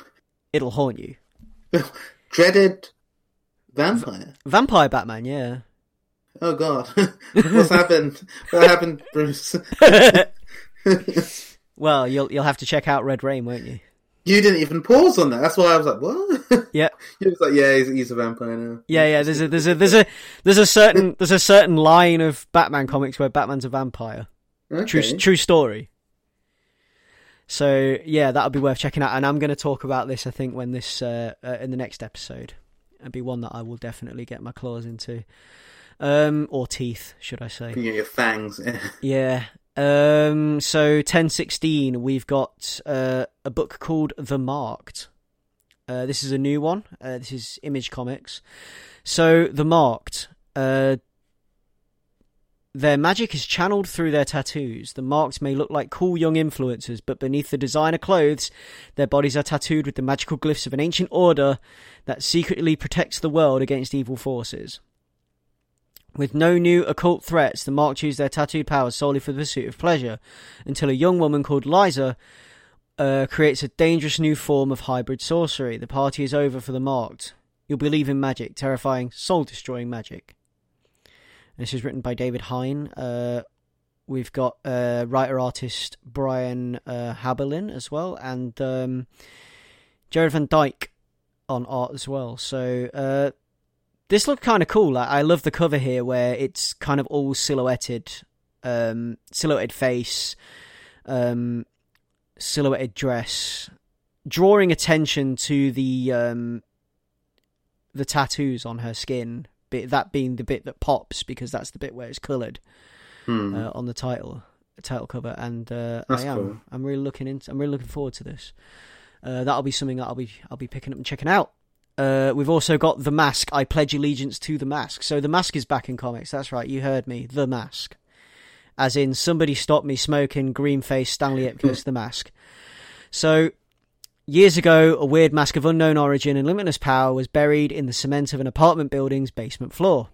it'll haunt you. Dreaded vampire. Vampire Batman, yeah. Oh God, what's happened? What happened, Bruce? well, you'll you'll have to check out Red Rain, won't you? You didn't even pause on that. That's why I was like, "What?" Yeah. You was like, "Yeah, he's, he's a vampire now." Yeah, yeah. There's a there's a there's a there's a certain there's a certain line of Batman comics where Batman's a vampire. Okay. True true story. So yeah, that'll be worth checking out. And I'm going to talk about this, I think, when this uh, uh, in the next episode. It'll be one that I will definitely get my claws into, um, or teeth, should I say? Yeah, your fangs. yeah. Um, so 1016, we've got uh, a book called The Marked. Uh, this is a new one. Uh, this is Image Comics. So The Marked. Uh, their magic is channeled through their tattoos. The marks may look like cool young influencers, but beneath the designer clothes, their bodies are tattooed with the magical glyphs of an ancient order that secretly protects the world against evil forces. With no new occult threats, the Marked use their tattooed powers solely for the pursuit of pleasure, until a young woman called Liza uh, creates a dangerous new form of hybrid sorcery. The party is over for the Marked. You'll believe in magic, terrifying, soul destroying magic. This is written by David Hine. Uh, we've got uh, writer artist Brian uh, Haberlin as well, and um, Jared Van Dyke on art as well. So uh, this looked kind of cool. I, I love the cover here where it's kind of all silhouetted, um, silhouetted face, um, silhouetted dress, drawing attention to the um, the tattoos on her skin bit, that being the bit that pops because that's the bit where it's coloured hmm. uh, on the title title cover, and uh, I am cool. I'm really looking into I'm really looking forward to this. Uh, that'll be something that I'll be I'll be picking up and checking out. Uh, we've also got the mask. I pledge allegiance to the mask. So the mask is back in comics. That's right. You heard me. The mask, as in somebody stop me smoking. Green face. Stanley Ipkiss. the mask. So, years ago, a weird mask of unknown origin and limitless power was buried in the cement of an apartment building's basement floor.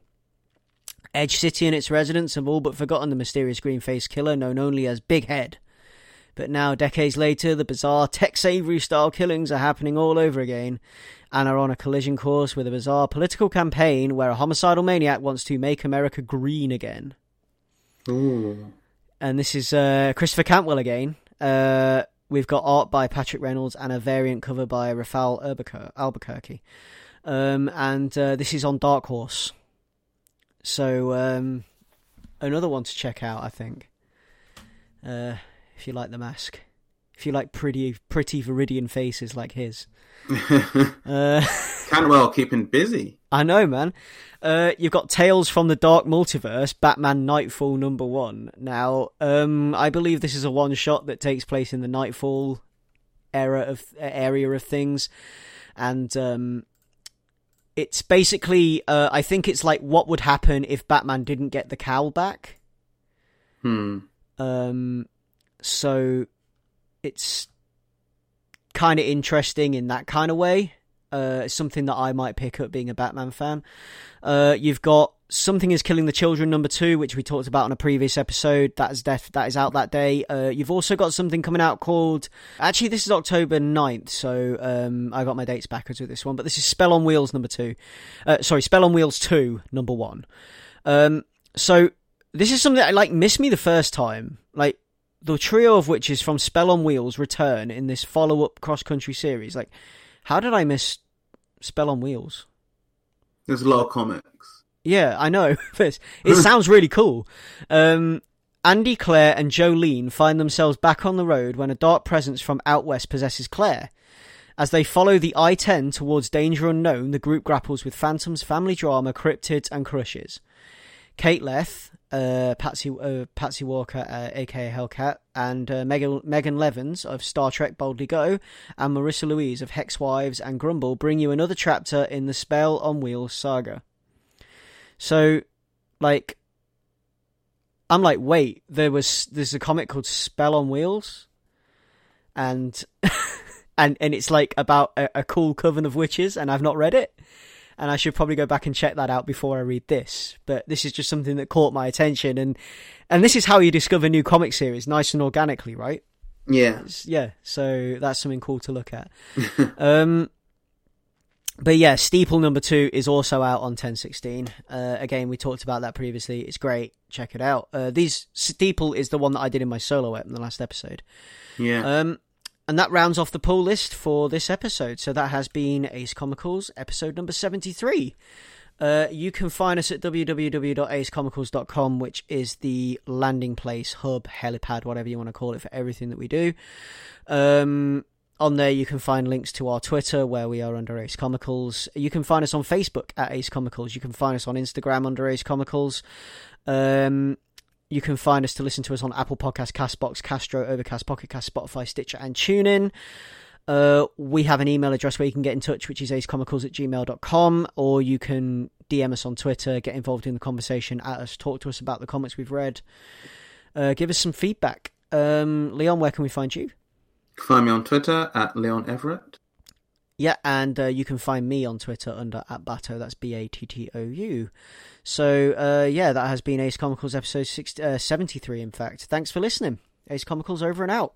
Edge City and its residents have all but forgotten the mysterious green faced killer known only as Big Head. But now, decades later, the bizarre Tex Avery style killings are happening all over again and are on a collision course with a bizarre political campaign where a homicidal maniac wants to make America green again. Ooh. And this is uh, Christopher Cantwell again. Uh, we've got art by Patrick Reynolds and a variant cover by Rafael Albuquer- Albuquerque. Um, and uh, this is on Dark Horse. So, um, another one to check out, I think. Uh, if you like the mask. If you like pretty, pretty Viridian faces like his. Uh, Cantwell keeping busy. I know, man. Uh, you've got Tales from the Dark Multiverse, Batman Nightfall number one. Now, um, I believe this is a one shot that takes place in the Nightfall era of area of things, and um, it's basically, uh, I think it's like what would happen if Batman didn't get the cowl back. Hmm. Um, so it's kind of interesting in that kind of way. Uh, something that I might pick up being a Batman fan. Uh, you've got Something is Killing the Children number two, which we talked about on a previous episode. That is def- that is out that day. Uh, you've also got something coming out called. Actually, this is October 9th, so um, I got my dates backwards with this one. But this is Spell on Wheels number two. Uh, sorry, Spell on Wheels two number one. Um, so this is something that like missed me the first time. Like the trio of witches from Spell on Wheels return in this follow up cross country series. Like, how did I miss Spell on Wheels? There's a lot of comics. Yeah, I know. it sounds really cool. Um, Andy, Claire, and Jolene find themselves back on the road when a dark presence from out west possesses Claire. As they follow the I 10 towards danger unknown, the group grapples with phantoms, family drama, cryptids, and crushes. Kate Leth, uh, Patsy uh, Patsy Walker, uh, aka Hellcat, and uh, Megan, Megan Levens of Star Trek Boldly Go, and Marissa Louise of Hex Wives and Grumble bring you another chapter in the Spell on Wheels saga. So, like, I'm like, wait, there was there's a comic called Spell on Wheels, and and and it's like about a, a cool coven of witches, and I've not read it and I should probably go back and check that out before I read this. But this is just something that caught my attention, and and this is how you discover new comic series, nice and organically, right? Yeah, It's- yeah. So that's something cool to look at. um, but yeah, Steeple number two is also out on 1016. Uh, again, we talked about that previously. It's great. Check it out. Uh, these Steeple is the one that I did in my solo ep in the last episode. yeah. Um, and that rounds off the pull list for this episode. So that has been Ace Comicals, episode number 73. Uh, you can find us at www.acecomicals.com, which is the landing place, hub, helipad, whatever you want to call it, for everything that we do. Um, on there, you can find links to our Twitter, where we are under Ace Comicals. You can find us on Facebook at Ace Comicals. You can find us on Instagram under Ace Comicals. Um, you can find us to listen to us on Apple Podcasts, Castbox, Castro, Overcast, Pocket Cast, Spotify, Stitcher, and TuneIn. Uh, we have an email address where you can get in touch, which is acecomicals at gmail.com, or you can DM us on Twitter, get involved in the conversation at us, talk to us about the comics we've read, uh, give us some feedback. Um, Leon, where can we find you? Find me on Twitter at Leon Everett. Yeah, and uh, you can find me on Twitter under at Bato. That's B A T T O U. So uh, yeah, that has been Ace Comicals episode 60, uh, seventy three. In fact, thanks for listening. Ace Comicals over and out.